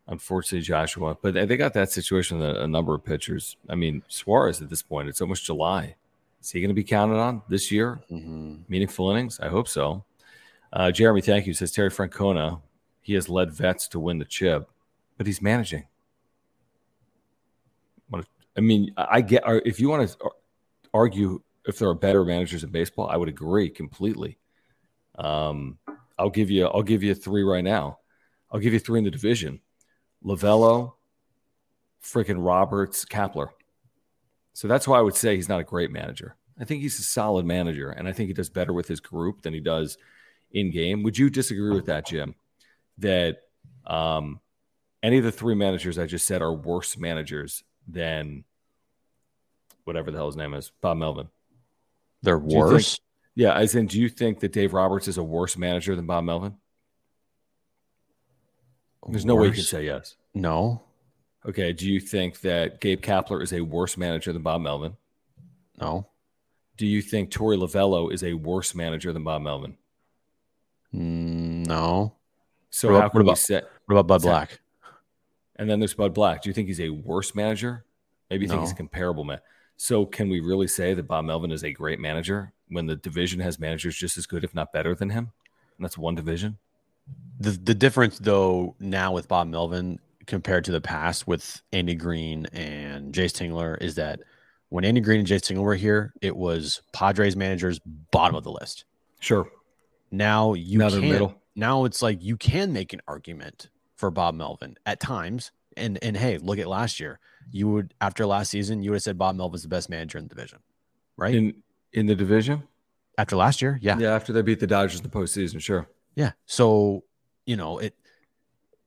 Unfortunately, Joshua. But they got that situation with a, number of pitchers. I mean, Suarez at this point, it's almost July. Is he going to be counted on this year? Mm-hmm. Meaningful innings? I hope so. Uh, Jeremy, thank you. Says Terry Francona. He has led vets to win the chip, but he's managing. I mean, I get if you want to argue if there are better managers in baseball, I would agree completely. Um, I'll give you I'll give you three right now. I'll give you three in the division: Lovullo, freaking Roberts, Kapler. So that's why I would say he's not a great manager. I think he's a solid manager, and I think he does better with his group than he does in game. Would you disagree with that, Jim? That um, any of the three managers I just said are worse managers than whatever the hell his name is, Bob Melvin. They're worse. Think, yeah, as in, do you think that Dave Roberts is a worse manager than Bob Melvin? There's no way you can say yes. no, Okay. Do you think that Gabe Kapler is a worse manager than Bob Melvin? no, Do you think Torey Lovullo is a worse manager than Bob Melvin? Mm, no. So What how about- can what we about- say? What about Bud. Black? And then there's Bud Black. Do you think he's a worse manager? Maybe you think he's a comparable man. So can we really say that Bob Melvin is a great manager when the division has managers just as good, if not better, than him? And that's one division. The the difference though now with Bob Melvin compared to the past with Andy Green and Jayce Tingler is that when Andy Green and Jayce Tingler were here, it was Padres managers bottom of the list. Sure. Now you can't. middle. Now it's like you can make an argument for Bob Melvin at times. And and hey, look at last year. You would after last season, you would have said Bob Melvin's the best manager in the division, right? In in the division? after last year, yeah. Yeah, after they beat the Dodgers in the postseason, sure. Yeah. So, you know, it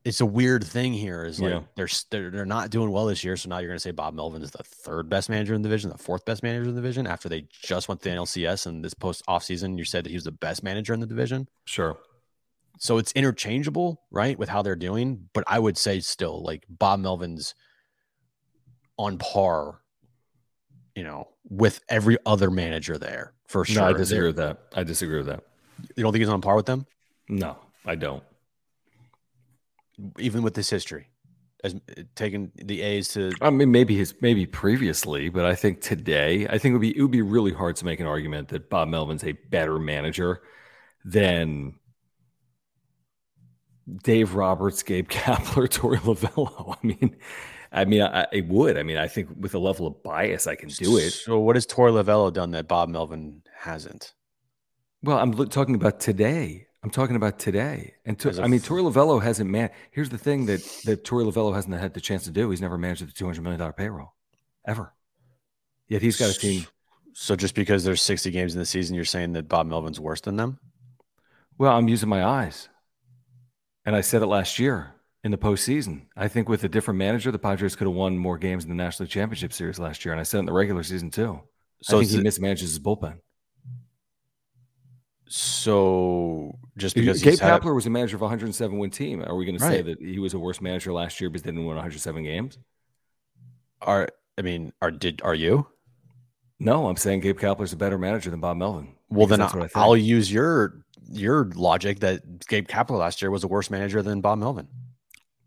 it's a weird thing here is like Yeah. they're, they're they're not doing well this year. So now you're going to say Bob Melvin is the third best manager in the division, the fourth best manager in the division after they just went to the NLCS and this post offseason you said that he was the best manager in the division. Sure. So it's interchangeable, right, with how they're doing. But I would say still like Bob Melvin's on par, you know, with every other manager there for sure. No, I They're- disagree with that. I disagree with that. You don't think he's on par with them, No, I don't. even with this history, as taking the A's to I mean, maybe his maybe previously, but I think today, I think it would be it would be really hard to make an argument that Bob Melvin's a better manager than Dave Roberts, Gabe <laughs> Kapler, Torey Lovullo. I mean, I mean, I, I would. I mean, I think with a level of bias, I can do it. So what has Torey Lovullo done that Bob Melvin hasn't? Well, I'm lo- talking about today. I'm talking about today. And to, I mean, Torey Lovullo hasn't man. Here's the thing that that Torey Lovullo hasn't had the chance to do. He's never managed the 200 million dollar payroll, ever. Yet he's got a team. So just because there's 60 games in the season, you're saying that Bob Melvin's worse than them? Well, I'm using my eyes, and I said it last year in the postseason. I think with a different manager, the Padres could have won more games in the National League Championship Series last year, and I said in the regular season too. So I think he mismanages his bullpen. so just because Gabe had- Kapler was a manager of a 107 win team. Are we going to say that he was a worse manager last year because they didn't win 107 games? are I mean, are did are you? No, I'm saying Gabe Kapler's a better manager than Bob Melvin. Well, then I. I'll use your your logic that Gabe Kapler last year was a worse manager than Bob Melvin.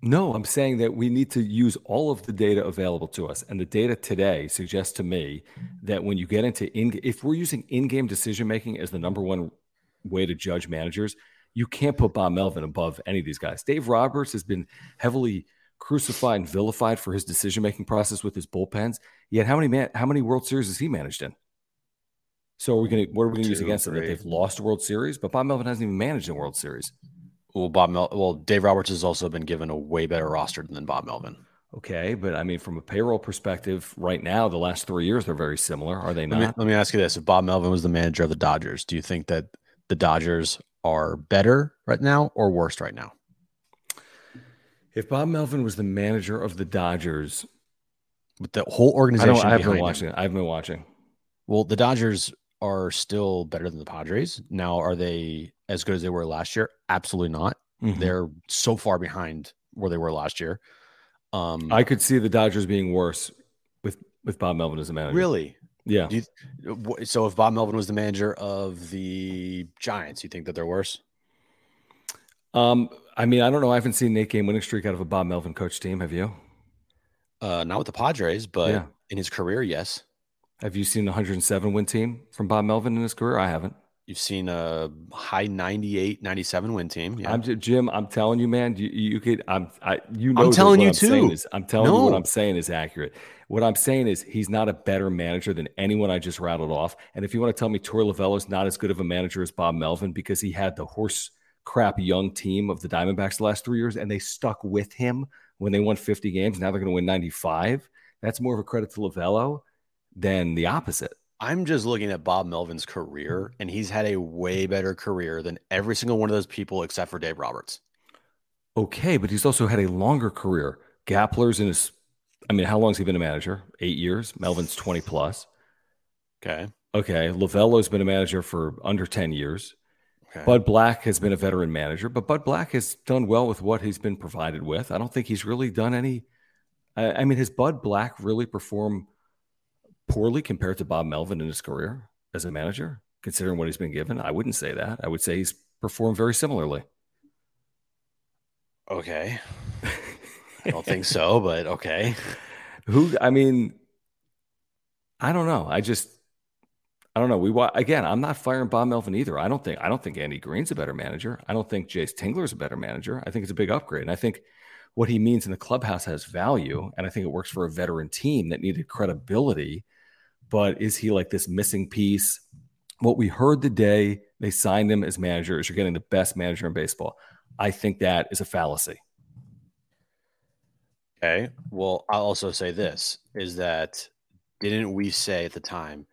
No, I'm saying that we need to use all of the data available to us. And the data today suggests to me that when you get into in if we're using in-game decision making as the number one way to judge managers, you can't put Bob Melvin above any of these guys. Dave Roberts has been heavily crucified and vilified for his decision making process with his bullpens. Yet how many man how many World Series has he managed in? So are we gonna what are we gonna use Two, against it? That they've lost a World Series, but Bob Melvin hasn't even managed a World Series. Well, Bob Mel- well, Dave Roberts has also been given a way better roster than Bob Melvin. Okay, but I mean, from a payroll perspective, right now, the last three years they're very similar, are they Let me, not? let me ask you this: If Bob Melvin was the manager of the Dodgers, do you think that the Dodgers are better right now or worse right now? If Bob Melvin was the manager of the Dodgers, With the whole organization don't. I haven't been him. watching. I haven't been watching. Well, the Dodgers are still better than the Padres. Now, are they as good as they were last year? Absolutely not. Mhm. They're so far behind where they were last year. Um, I could see the Dodgers being worse with with Bob Melvin as the manager. really. Yeah. Do you, so if Bob Melvin was the manager of the Giants, you think that they're worse? Um. I mean, I don't know. I haven't seen an eight game winning streak out of a Bob Melvin coach team. Have you? Uh, not with the Padres, but Yeah. in his career, yes. Have you seen a 107 win team from Bob Melvin in his career? I haven't. You've seen a high 98, 97 win team. Yeah. I'm Jim. I'm telling you, man. You, you could. I'm. I. You know. I'm telling what you I'm too. Is, I'm telling you what I'm saying is accurate. What I'm saying is he's not a better manager than anyone I just rattled off. And if you want to tell me Torey Lovullo is not as good of a manager as Bob Melvin because he had the horse crap young team of the Diamondbacks the last three years and they stuck with him when they won 50 games. Now they're going to win 95. That's more of a credit to Lovullo than the opposite. I'm just looking at Bob Melvin's career, and he's had a way better career than every single one of those people except for Dave Roberts. Okay, but he's also had a longer career. Kapler's in his. I mean, how long has he been a manager? Eight years. Melvin's 20 plus. Okay. Okay. Lovullo's been a manager for under 10 years. Okay. Bud Black has been a veteran manager, but Bud Black has done well with what he's been provided with. I don't think he's really done any. I, I mean, has Bud Black really performed poorly compared to Bob Melvin in his career as a manager, considering what he's been given? I wouldn't say that. I would say he's performed very similarly. Okay. <laughs> I don't think so, but okay. Who? I mean, I don't know. I just I don't know. We again. I'm not firing Bob Melvin either. I don't think. I don't think Andy Green's a better manager. I don't think Jayce Tingler's a better manager. I think it's a big upgrade, and I think what he means in the clubhouse has value, and I think it works for a veteran team that needed credibility. But is he like this missing piece? What we heard the day they signed him as manager is you're getting the best manager in baseball. I think that is a fallacy. Okay. Well, I'll also say this is that didn't we say at the time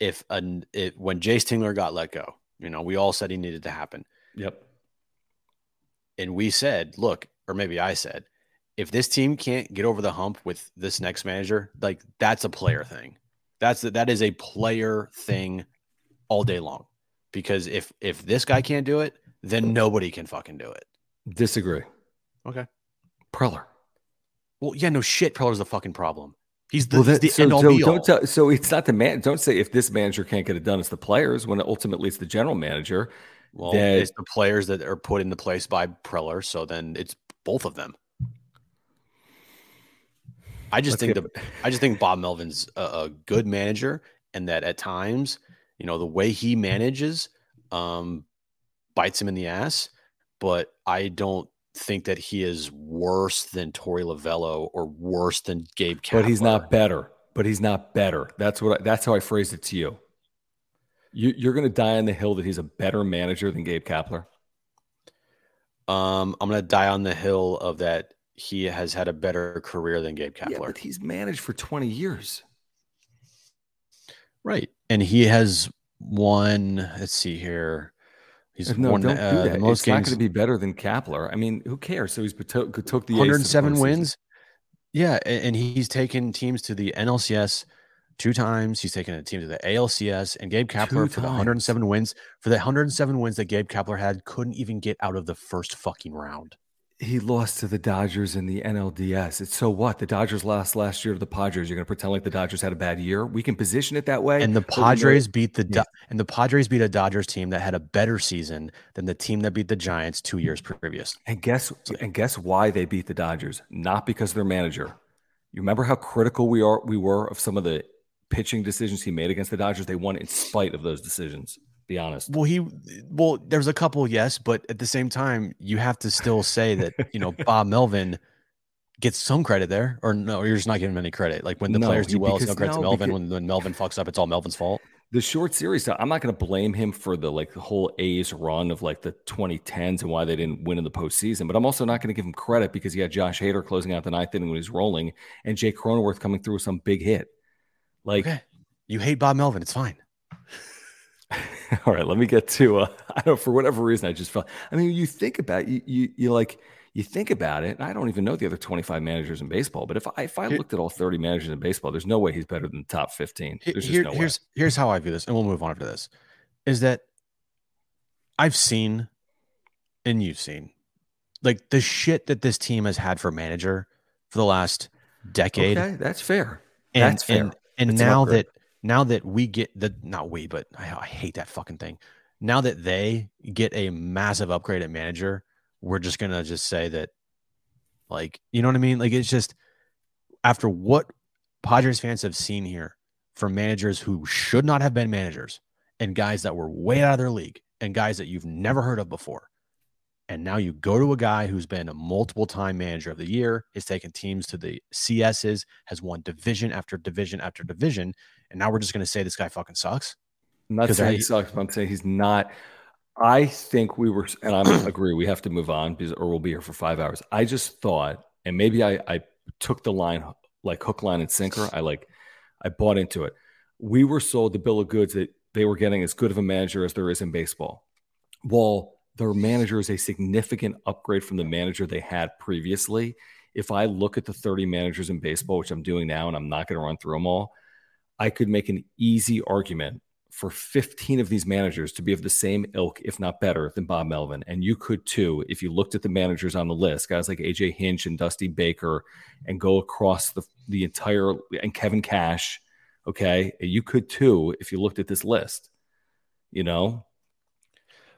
if an when Jayce Tingler got let go, you know, we all said he needed to happen. Yep. And we said, look, or maybe I said, if this team can't get over the hump with this next manager, like that's a player thing. That's that is a player thing all day long. Because if if this guy can't do it, then nobody can fucking do it. Disagree. Okay. Preller. Well, yeah, no shit. Preller's the fucking problem. He's the, well, that, the so, end all so be all. Don't tell, so it's not the man. Don't say if this manager can't get it done, it's the players. When ultimately it's the general manager. Well, that, it's the players that are put into place by Preller. So then it's both of them. I just think the, I just think Bob Melvin's a, a, good manager, and that at times, you know, the way he manages um, bites him in the ass. But I don't think that he is worse than Torey Lovullo or worse than Gabe Kapler. But he's not better. But he's not better. That's what. I, that's how I phrased it to you. you you're going to die on the hill that he's a better manager than Gabe Kapler. Um, I'm going to die on the hill of that he has had a better career than Gabe Kapler. Yeah, but he's managed for 20 years. Right. And he has won, let's see here. He's no, won don't uh, do that. most it's games. not going to be better than Kapler. I mean, who cares? So he's took, took the 107 wins. Yeah, and he's taken teams to the NLCS two times. He's taken a team to the ALCS, and Gabe Kapler for the 107 wins. For the 107 wins that Gabe Kapler had, couldn't even get out of the first fucking round. He lost to the Dodgers in the NLDS. It's so what? The Dodgers lost last year to the Padres. You're going to pretend like the Dodgers had a bad year? We can position it that way. And the Padres beat the yeah. and the Padres beat a Dodgers team that had a better season than the team that beat the Giants two years previous. And guess and guess why they beat the Dodgers? Not because of their manager. You remember how critical we are we were of some of the pitching decisions he made against the Dodgers? They won in spite of those decisions. Be honest. Well, he well, there's a couple, yes, but at the same time, you have to still say that you know <laughs> Bob Melvin gets some credit there, or no, you're just not giving him any credit. Like when the no, players do well, it's no credit no, to Melvin. Because, when, when Melvin fucks up, it's all Melvin's fault. The short series, I'm not going to blame him for the like the whole A's run of like the 2010s and why they didn't win in the postseason. But I'm also not going to give him credit because he had Josh Hader closing out the ninth inning when he's rolling and Jake Cronenworth coming through with some big hit. Like okay. you hate Bob Melvin, it's fine. <laughs> All right, let me get to. Uh, <laughs> I don't for whatever reason I just felt. I mean, you think about you, you, you like you think about it. I don't even know the other twenty five managers in baseball. But if I if I looked at all thirty managers in baseball, there's no way he's better than the top fifteen. There's Here, just no here's way. here's how I view this, and we'll move on after this. Is that I've seen, and you've seen, like the shit that this team has had for manager for the last decade. Okay, that's fair. And, that's fair. And, and now that now that we get the not we, but I, I, hate that fucking thing. Now that they get a massive upgrade at manager, we're just gonna just say that, like, you know what I mean? Like, it's just after what Padres fans have seen here from managers who should not have been managers and guys that were way out of their league and guys that you've never heard of before. And now you go to a guy who's been a multiple time manager of the year, has taken teams to the CSs, has won division after division after division. And now we're just going to say this guy fucking sucks. I'm not saying he sucks, but I'm saying he's not. I think we were, and I <clears throat> agree, we have to move on because, or we'll be here for five hours. I just thought, and maybe I, I took the line like hook, line, and sinker. I like, I bought into it. We were sold the bill of goods that they were getting as good of a manager as there is in baseball. Well, their manager is a significant upgrade from the manager they had previously. If I look at the 30 managers in baseball, which I'm doing now, and I'm not going to run through them all, I could make an easy argument for 15 of these managers to be of the same ilk, if not better, than Bob Melvin. And you could too, if you looked at the managers on the list, guys like AJ Hinch and Dusty Baker, and go across the, the entire, and Kevin Cash. Okay. You could too, if you looked at this list, you know?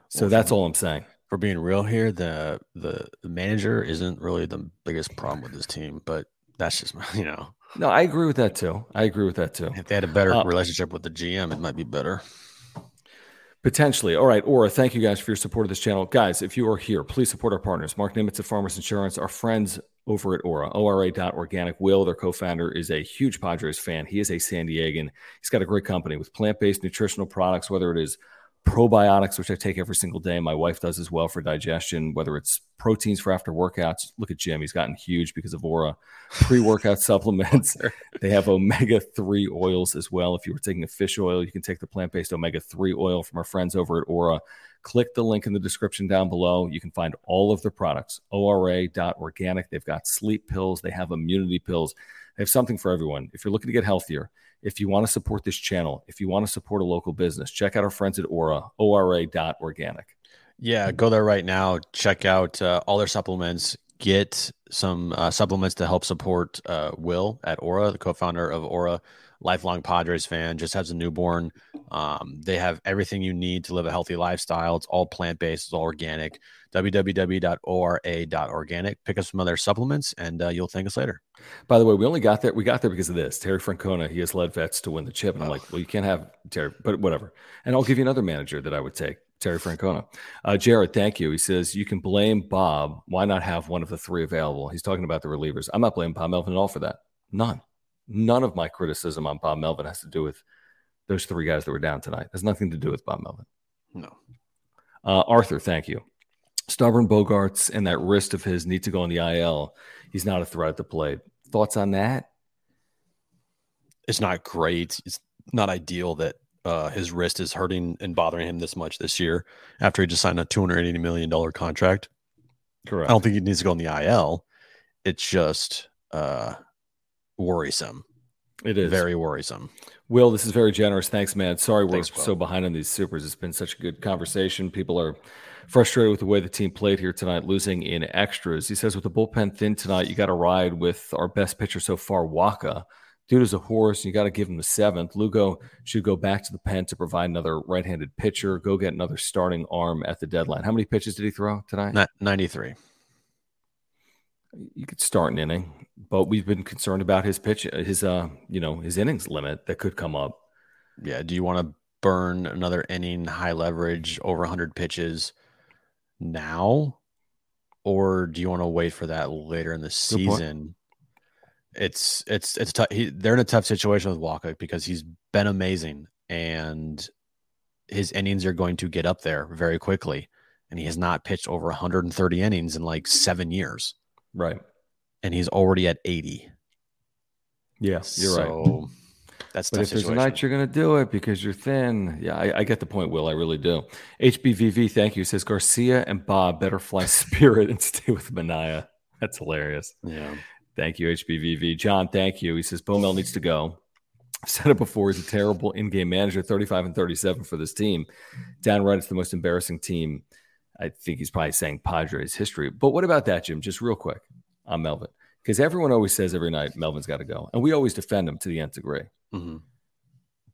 So well, that's all I'm saying. For being real here, the, the manager isn't really the biggest problem with this team, but that's just, <laughs> you know, no, I agree with that too. I agree with that too. If they had a better uh, relationship with the GM, it might be better. Potentially. All right, Ora, thank you guys for your support of this channel. Guys, if you are here, please support our partners. Marc Nimetz of Farmers Insurance, our friends over at Ora, ORA.organic. Will, their co founder, is a huge Padres fan. He is a San Diegan. He's got a great company with plant based nutritional products, whether it is probiotics, which I take every single day. My wife does as well for digestion, whether it's proteins for after workouts. Look at Jim. He's gotten huge because of Ora. Pre workout <laughs> supplements. They have omega 3 oils as well. If you were taking a fish oil, you can take the plant based omega 3 oil from our friends over at Ora. Click the link in the description down below. You can find all of their products, ora.organic. They've got sleep pills, they have immunity pills. They have something for everyone. If you're looking to get healthier, if you want to support this channel, if you want to support a local business, check out our friends at Ora, ora.organic. Yeah, go there right now. Check out uh, all their supplements. Get some uh, supplements to help support uh, Will at Ora, the co founder of Ora, lifelong Padres fan, just has a newborn. Um, they have everything you need to live a healthy lifestyle. It's all plant based, it's all organic. www.ora.organic. Pick up some other supplements and uh, you'll thank us later. By the way, we only got there. We got there because of this. Terry Francona, he has led vets to win the chip. And I'm like, well, you can't have Terry, but whatever. And I'll give you another manager that I would take. Terry Francona. Uh, Jared, thank you. He says, You can blame Bob. Why not have one of the three available? He's talking about the relievers. I'm not blaming Bob Melvin at all for that. None. None of my criticism on Bob Melvin has to do with those three guys that were down tonight. It has nothing to do with Bob Melvin. No. Uh, Arthur, thank you. Stubborn Bogaerts and that wrist of his need to go on the IL. He's not a threat at the plate. Thoughts on that? It's not great. It's not ideal that uh, his wrist is hurting and bothering him this much this year after he just signed a $280 million contract. Correct. I don't think he needs to go on the IL. It's just uh, worrisome. It is very worrisome. Will, this is very generous. Thanks, man. Sorry we're Thanks, so behind on these supers. It's been such a good conversation. People are frustrated with the way the team played here tonight, losing in extras. He says, with the bullpen thin tonight, you got to ride with our best pitcher so far, Wacha. Dude is a horse. You got to give him the seventh. Lugo should go back to the pen to provide another right handed pitcher, go get another starting arm at the deadline. How many pitches did he throw tonight? 93. You could start an inning but we've been concerned about his pitch, his uh, you know, his innings limit that could come up. Yeah. Do you want to burn another inning, high leverage, over 100 pitches now, or do you want to wait for that later in the season? It's it's it's tough. He, they're in a tough situation with Wacha because he's been amazing and his innings are going to get up there very quickly, and he has not pitched over 130 innings in like seven years. Right and he's already at 80. Yeah, you're so, right. That's but if situation. there's a night you're going to do it because you're thin. Yeah, I, I, get the point, Will. I really do. HBVV, thank you. Says Garcia and Bob better fly <laughs> Spirit and stay with Manaea. That's hilarious. Yeah. Thank you, HBVV. John, thank you. He says Bomel needs to go. I've said it before. He's a terrible in-game manager. 35 and 37 for this team. Downright, it's the most embarrassing team. I think he's probably saying Padres history. But what about that, Jim? Just real quick on Melvin because everyone always says every night Melvin's got to go, and we always defend him to the nth degree. Mm-hmm.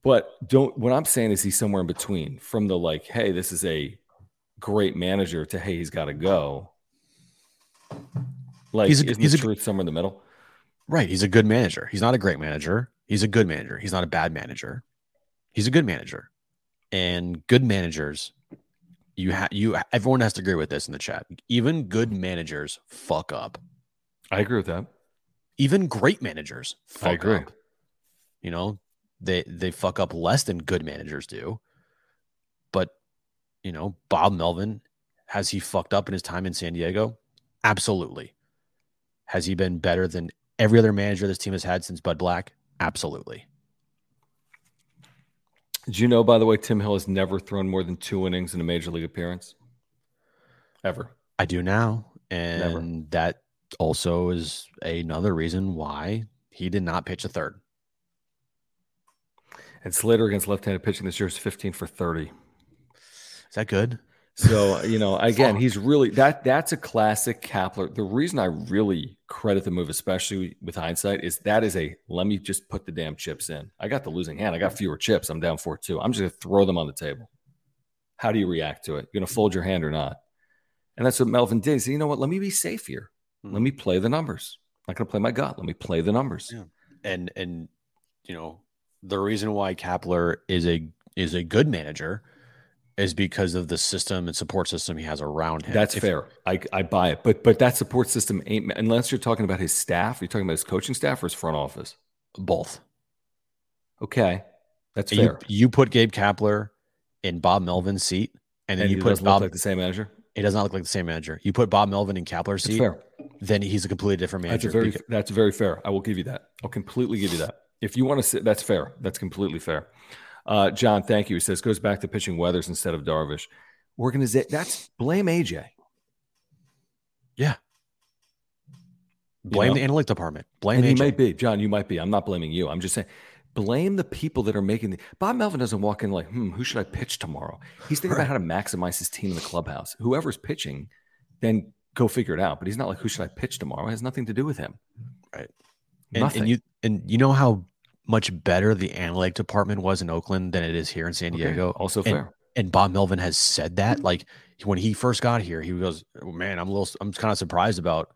But don't. What I'm saying is he's somewhere in between, from the like, hey, this is a great manager to hey, he's got to go. Like, he's a, he's a, truth somewhere in the middle? Right. He's a good manager. He's not a great manager. He's a good manager. He's not a bad manager. He's a good manager, and good managers. You have you. Everyone has to agree with this in the chat. Even good managers fuck up. I agree with that. Even great managers I agree. Up. You know, they they fuck up less than good managers do. But, you know, Bob Melvin, has he fucked up in his time in San Diego? Absolutely. Has he been better than every other manager this team has had since Bud Black? Absolutely. Did you know, by the way, Tim Hill has never thrown more than two innings in a major league appearance? Ever. I do now. And never. that also is another reason why he did not pitch a third. And Slater against left-handed pitching this year is 15 for 30. Is that good? So you know, <laughs> again, he's really that. That's a classic Kapler. The reason I really credit the move, especially with hindsight, is that is a let me just put the damn chips in. I got the losing hand. I got fewer chips. I'm down four two. I'm just gonna throw them on the table. How do you react to it? You're gonna fold your hand or not? And that's what Melvin did. He said, you know what? Let me be safe here. Let hmm. me play the numbers. I'm not gonna play my gut. Let me play the numbers. Yeah. And and you know the reason why Kapler is a is a good manager is because of the system and support system he has around him. That's If- fair. I, I buy it. But but that support system ain't unless you're talking about his staff. You're talking about his coaching staff or his front office. both. Okay, that's You, fair. you put Gabe Kapler in Bob Melvin's seat, and then and you he put Bob. like the same manager. he does not look like the same manager. You put Bob Melvin in Kapler's That's seat, fair. then he's a completely different That's manager. a very because- that's very fair. I will give you that. I'll completely give you that. If you want to sit, that's fair. That's completely fair. Uh, John, thank you. He says goes back to pitching Weathers instead of Darvish. Organization. That's blame AJ. Yeah. Blame know? the analytic department. Blame and he AJ. might be John. You might be. I'm not blaming you. I'm just saying. Blame the people that are making the. Bob Melvin doesn't walk in like, hmm, who should I pitch tomorrow? He's thinking about how to maximize his team in the clubhouse. Whoever's pitching, then go figure it out. But he's not like, who should I pitch tomorrow? It has nothing to do with him. Right. and, and you and you know how much better the analytic department was in Oakland than it is here in San Okay, Diego. Also And- fair. and Bob Melvin has said that. Hmm. Like when he first got here, he goes, oh, "Man, I'm a little, I'm kind of surprised about."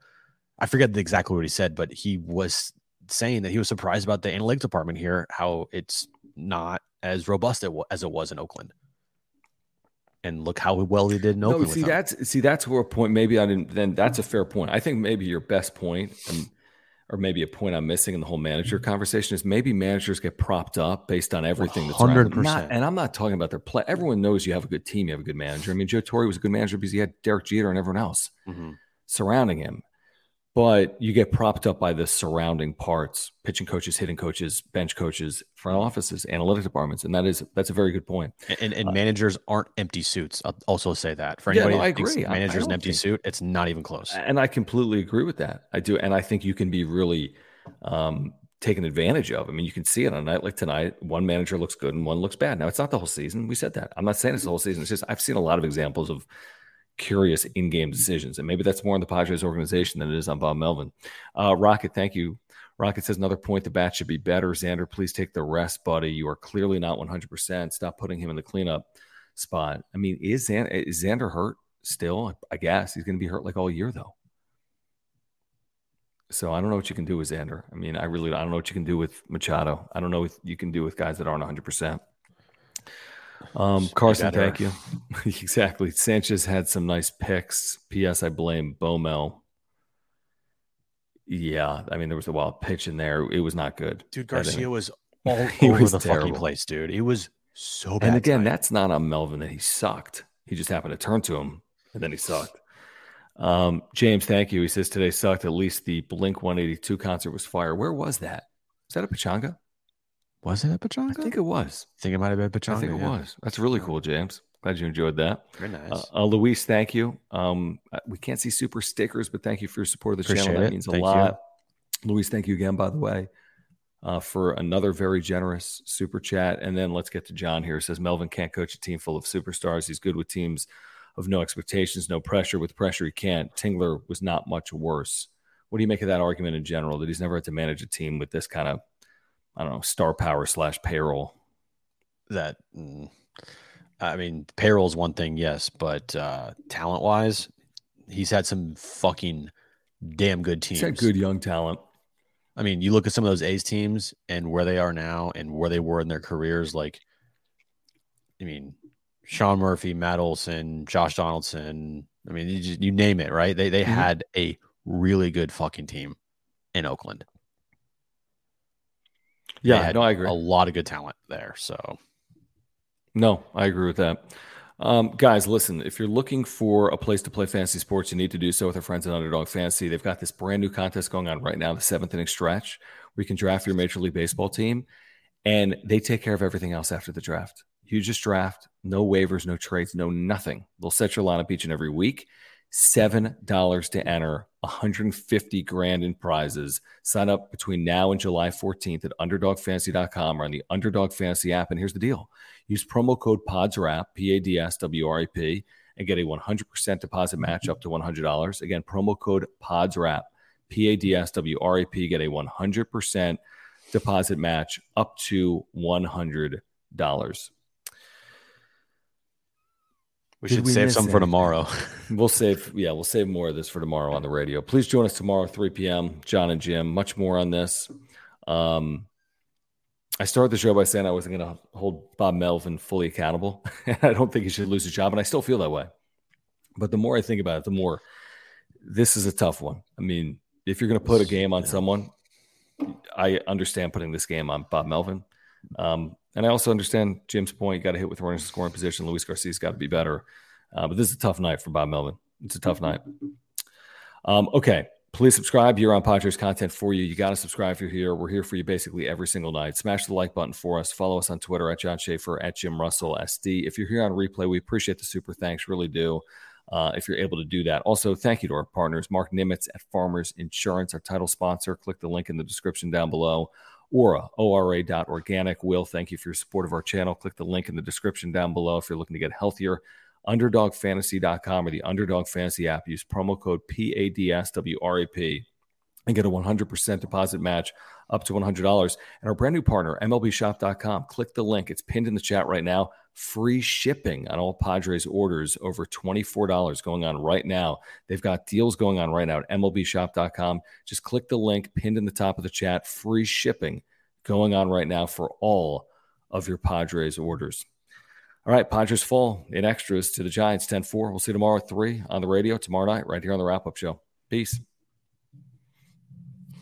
I forget exactly what he said, but he was saying that he was surprised about the analytic department here, how it's not as robust as it was in Oakland. And look how well he did in No, Oakland. see that's see that's where a point. Maybe I didn't. Then that's a fair point. I think maybe your best point, and, or maybe a point I'm missing in the whole manager conversation is maybe managers get propped up based on everything that's around them. Not- 100%. and I'm not talking about their play. Everyone knows you have a good team. You have a good manager. I mean, Joe Torre was a good manager because he had Derek Jeter and everyone else Mhm. surrounding him. But you get propped up by the surrounding parts: pitching coaches, hitting coaches, bench coaches, front offices, analytic departments, and that is that's a very good point. And, and, and managers aren't empty suits. I'll also say that for Uh, Yeah, anybody no, I agree. I- I managers an empty think- suit, it's not even close. And I completely agree with that. I do. And I think you can be really um, taken advantage of. I mean, you can see it on a night like tonight. One manager looks good and one looks bad. Now, it's not the whole season. We said that. I'm not saying it's the whole season. It's just I've seen a lot of examples of curious in game decisions. And maybe that's more in the Padres organization than it is on Bob Melvin. Uh, Rocket, thank you. Rocket says another point the bat should be better. Xander, please take the rest, buddy. You are clearly not 100%. Stop putting him in the cleanup spot. I mean, is Xander, is Xander hurt still? I guess he's going to be hurt like all year, though. So I don't know what you can do with Xander. I mean, I really I don't know what you can do with Machado. I don't know what you can do with guys that aren't 100. percent Um, Carson, thank you. <laughs> exactly. Sanchez had some nice picks. P.S. I blame Bomel. Yeah, I mean there was a wild pitch in there. It was not good. Dude, Garcia was <laughs> all He over was the terrible. fucking place, dude. He was so bad. And again, that's not on Melvin that he sucked. He just happened to turn to him and then he sucked. Um, James, thank you. He says today sucked. At least the Blink 182 concert was fire. Where was that? Is that a Pechanga? Was it at Pechanga? I think it was. I think it might have been Pechanga. I think it yeah. was. That's really cool, James. Glad you enjoyed that. Very nice. Uh, uh, Luis, thank you. Um, uh, we can't see super stickers, but thank you for your support of the Appreciate channel. That it. means a Thank you. lot. Luis, thank you again, by the way, uh, for another very generous super chat. And then let's get to John here. It says Melvin can't coach a team full of superstars. He's good with teams of no expectations, no pressure. With pressure, he can't. Tingler was not much worse. What do you make of that argument in general that he's never had to manage a team with this kind of, I don't know, star power slash payroll? that mm, I mean, payroll is one thing, yes, but uh, talent wise, he's had some fucking damn good teams. He's got good young talent. I mean, you look at some of those A's teams and where they are now and where they were in their careers. Like, I mean, Sean Murphy, Matt Olson, Josh Donaldson. I mean, you, just, you name it, right? They they Mhm. had a really good fucking team in Oakland. Yeah, no, I agree. A lot of good talent there. So No, I agree with that. Um, guys, listen, if you're looking for a place to play fantasy sports, you need to do so with our friends at Underdog Fantasy. They've got this brand new contest going on right now, the seventh inning stretch, where you can draft your Major League Baseball team, and they take care of everything else after the draft. You just draft, no waivers, no trades, no nothing. They'll set your lineup each and every week. $7 to enter, 150 grand in prizes. Sign up between now and July 14th at underdogfantasy.com or on the Underdog Fantasy app. And here's the deal use promo code PADSWRAP, P A D S W R A P, and get a 100% deposit match up to $100. Again, promo code PADSWRAP, P A D S W R A P, get a 100% deposit match up to $100. We Did should we save some for tomorrow. <laughs> We'll save, yeah, we'll save more of this for tomorrow on the radio. Please join us tomorrow, 3 p.m. John and Jim. Much more on this. Um, I started the show by saying I wasn't going to hold Bob Melvin fully accountable. <laughs> I don't think he should lose his job, and I still feel that way. But the more I think about it, the more this is a tough one. I mean, if you're going to put a game on someone, I understand putting this game on Bob Melvin. Um, and I also understand Jim's point. You got to hit with runners in scoring position. Luis Garcia's got to be better. Uh, but this is a tough night for Bob Melvin. It's a tough night. Um, okay. Please subscribe. You're on Padres content for you. You got to subscribe if you're here. We're here for you basically every single night. Smash the like button for us. Follow us on Twitter at John Schaefer, at Jim Russell SD. If you're here on replay, we appreciate the super thanks. Really do. Uh, if you're able to do that. Also, thank you to our partners, Marc Nimetz at Farmers Insurance, our title sponsor. Click the link in the description down below. Aura, ora organic Will, thank you for your support of our channel. Click the link in the description down below if you're looking to get healthier. UnderdogFantasy.com or the Underdog Fantasy app. Use promo code PADSWRAP and get a 100% deposit match up to $100. And our brand new partner, MLBShop.com. Click the link. It's pinned in the chat right now. Free shipping on all Padres orders over $24 going on right now. They've got deals going on right now at MLBShop.com. Just click the link pinned in the top of the chat. Free shipping going on right now for all of your Padres orders. All right, Padres fall in extras to the Giants 10 4. We'll see you tomorrow at 3 on the radio tomorrow night, right here on the wrap up show. Peace.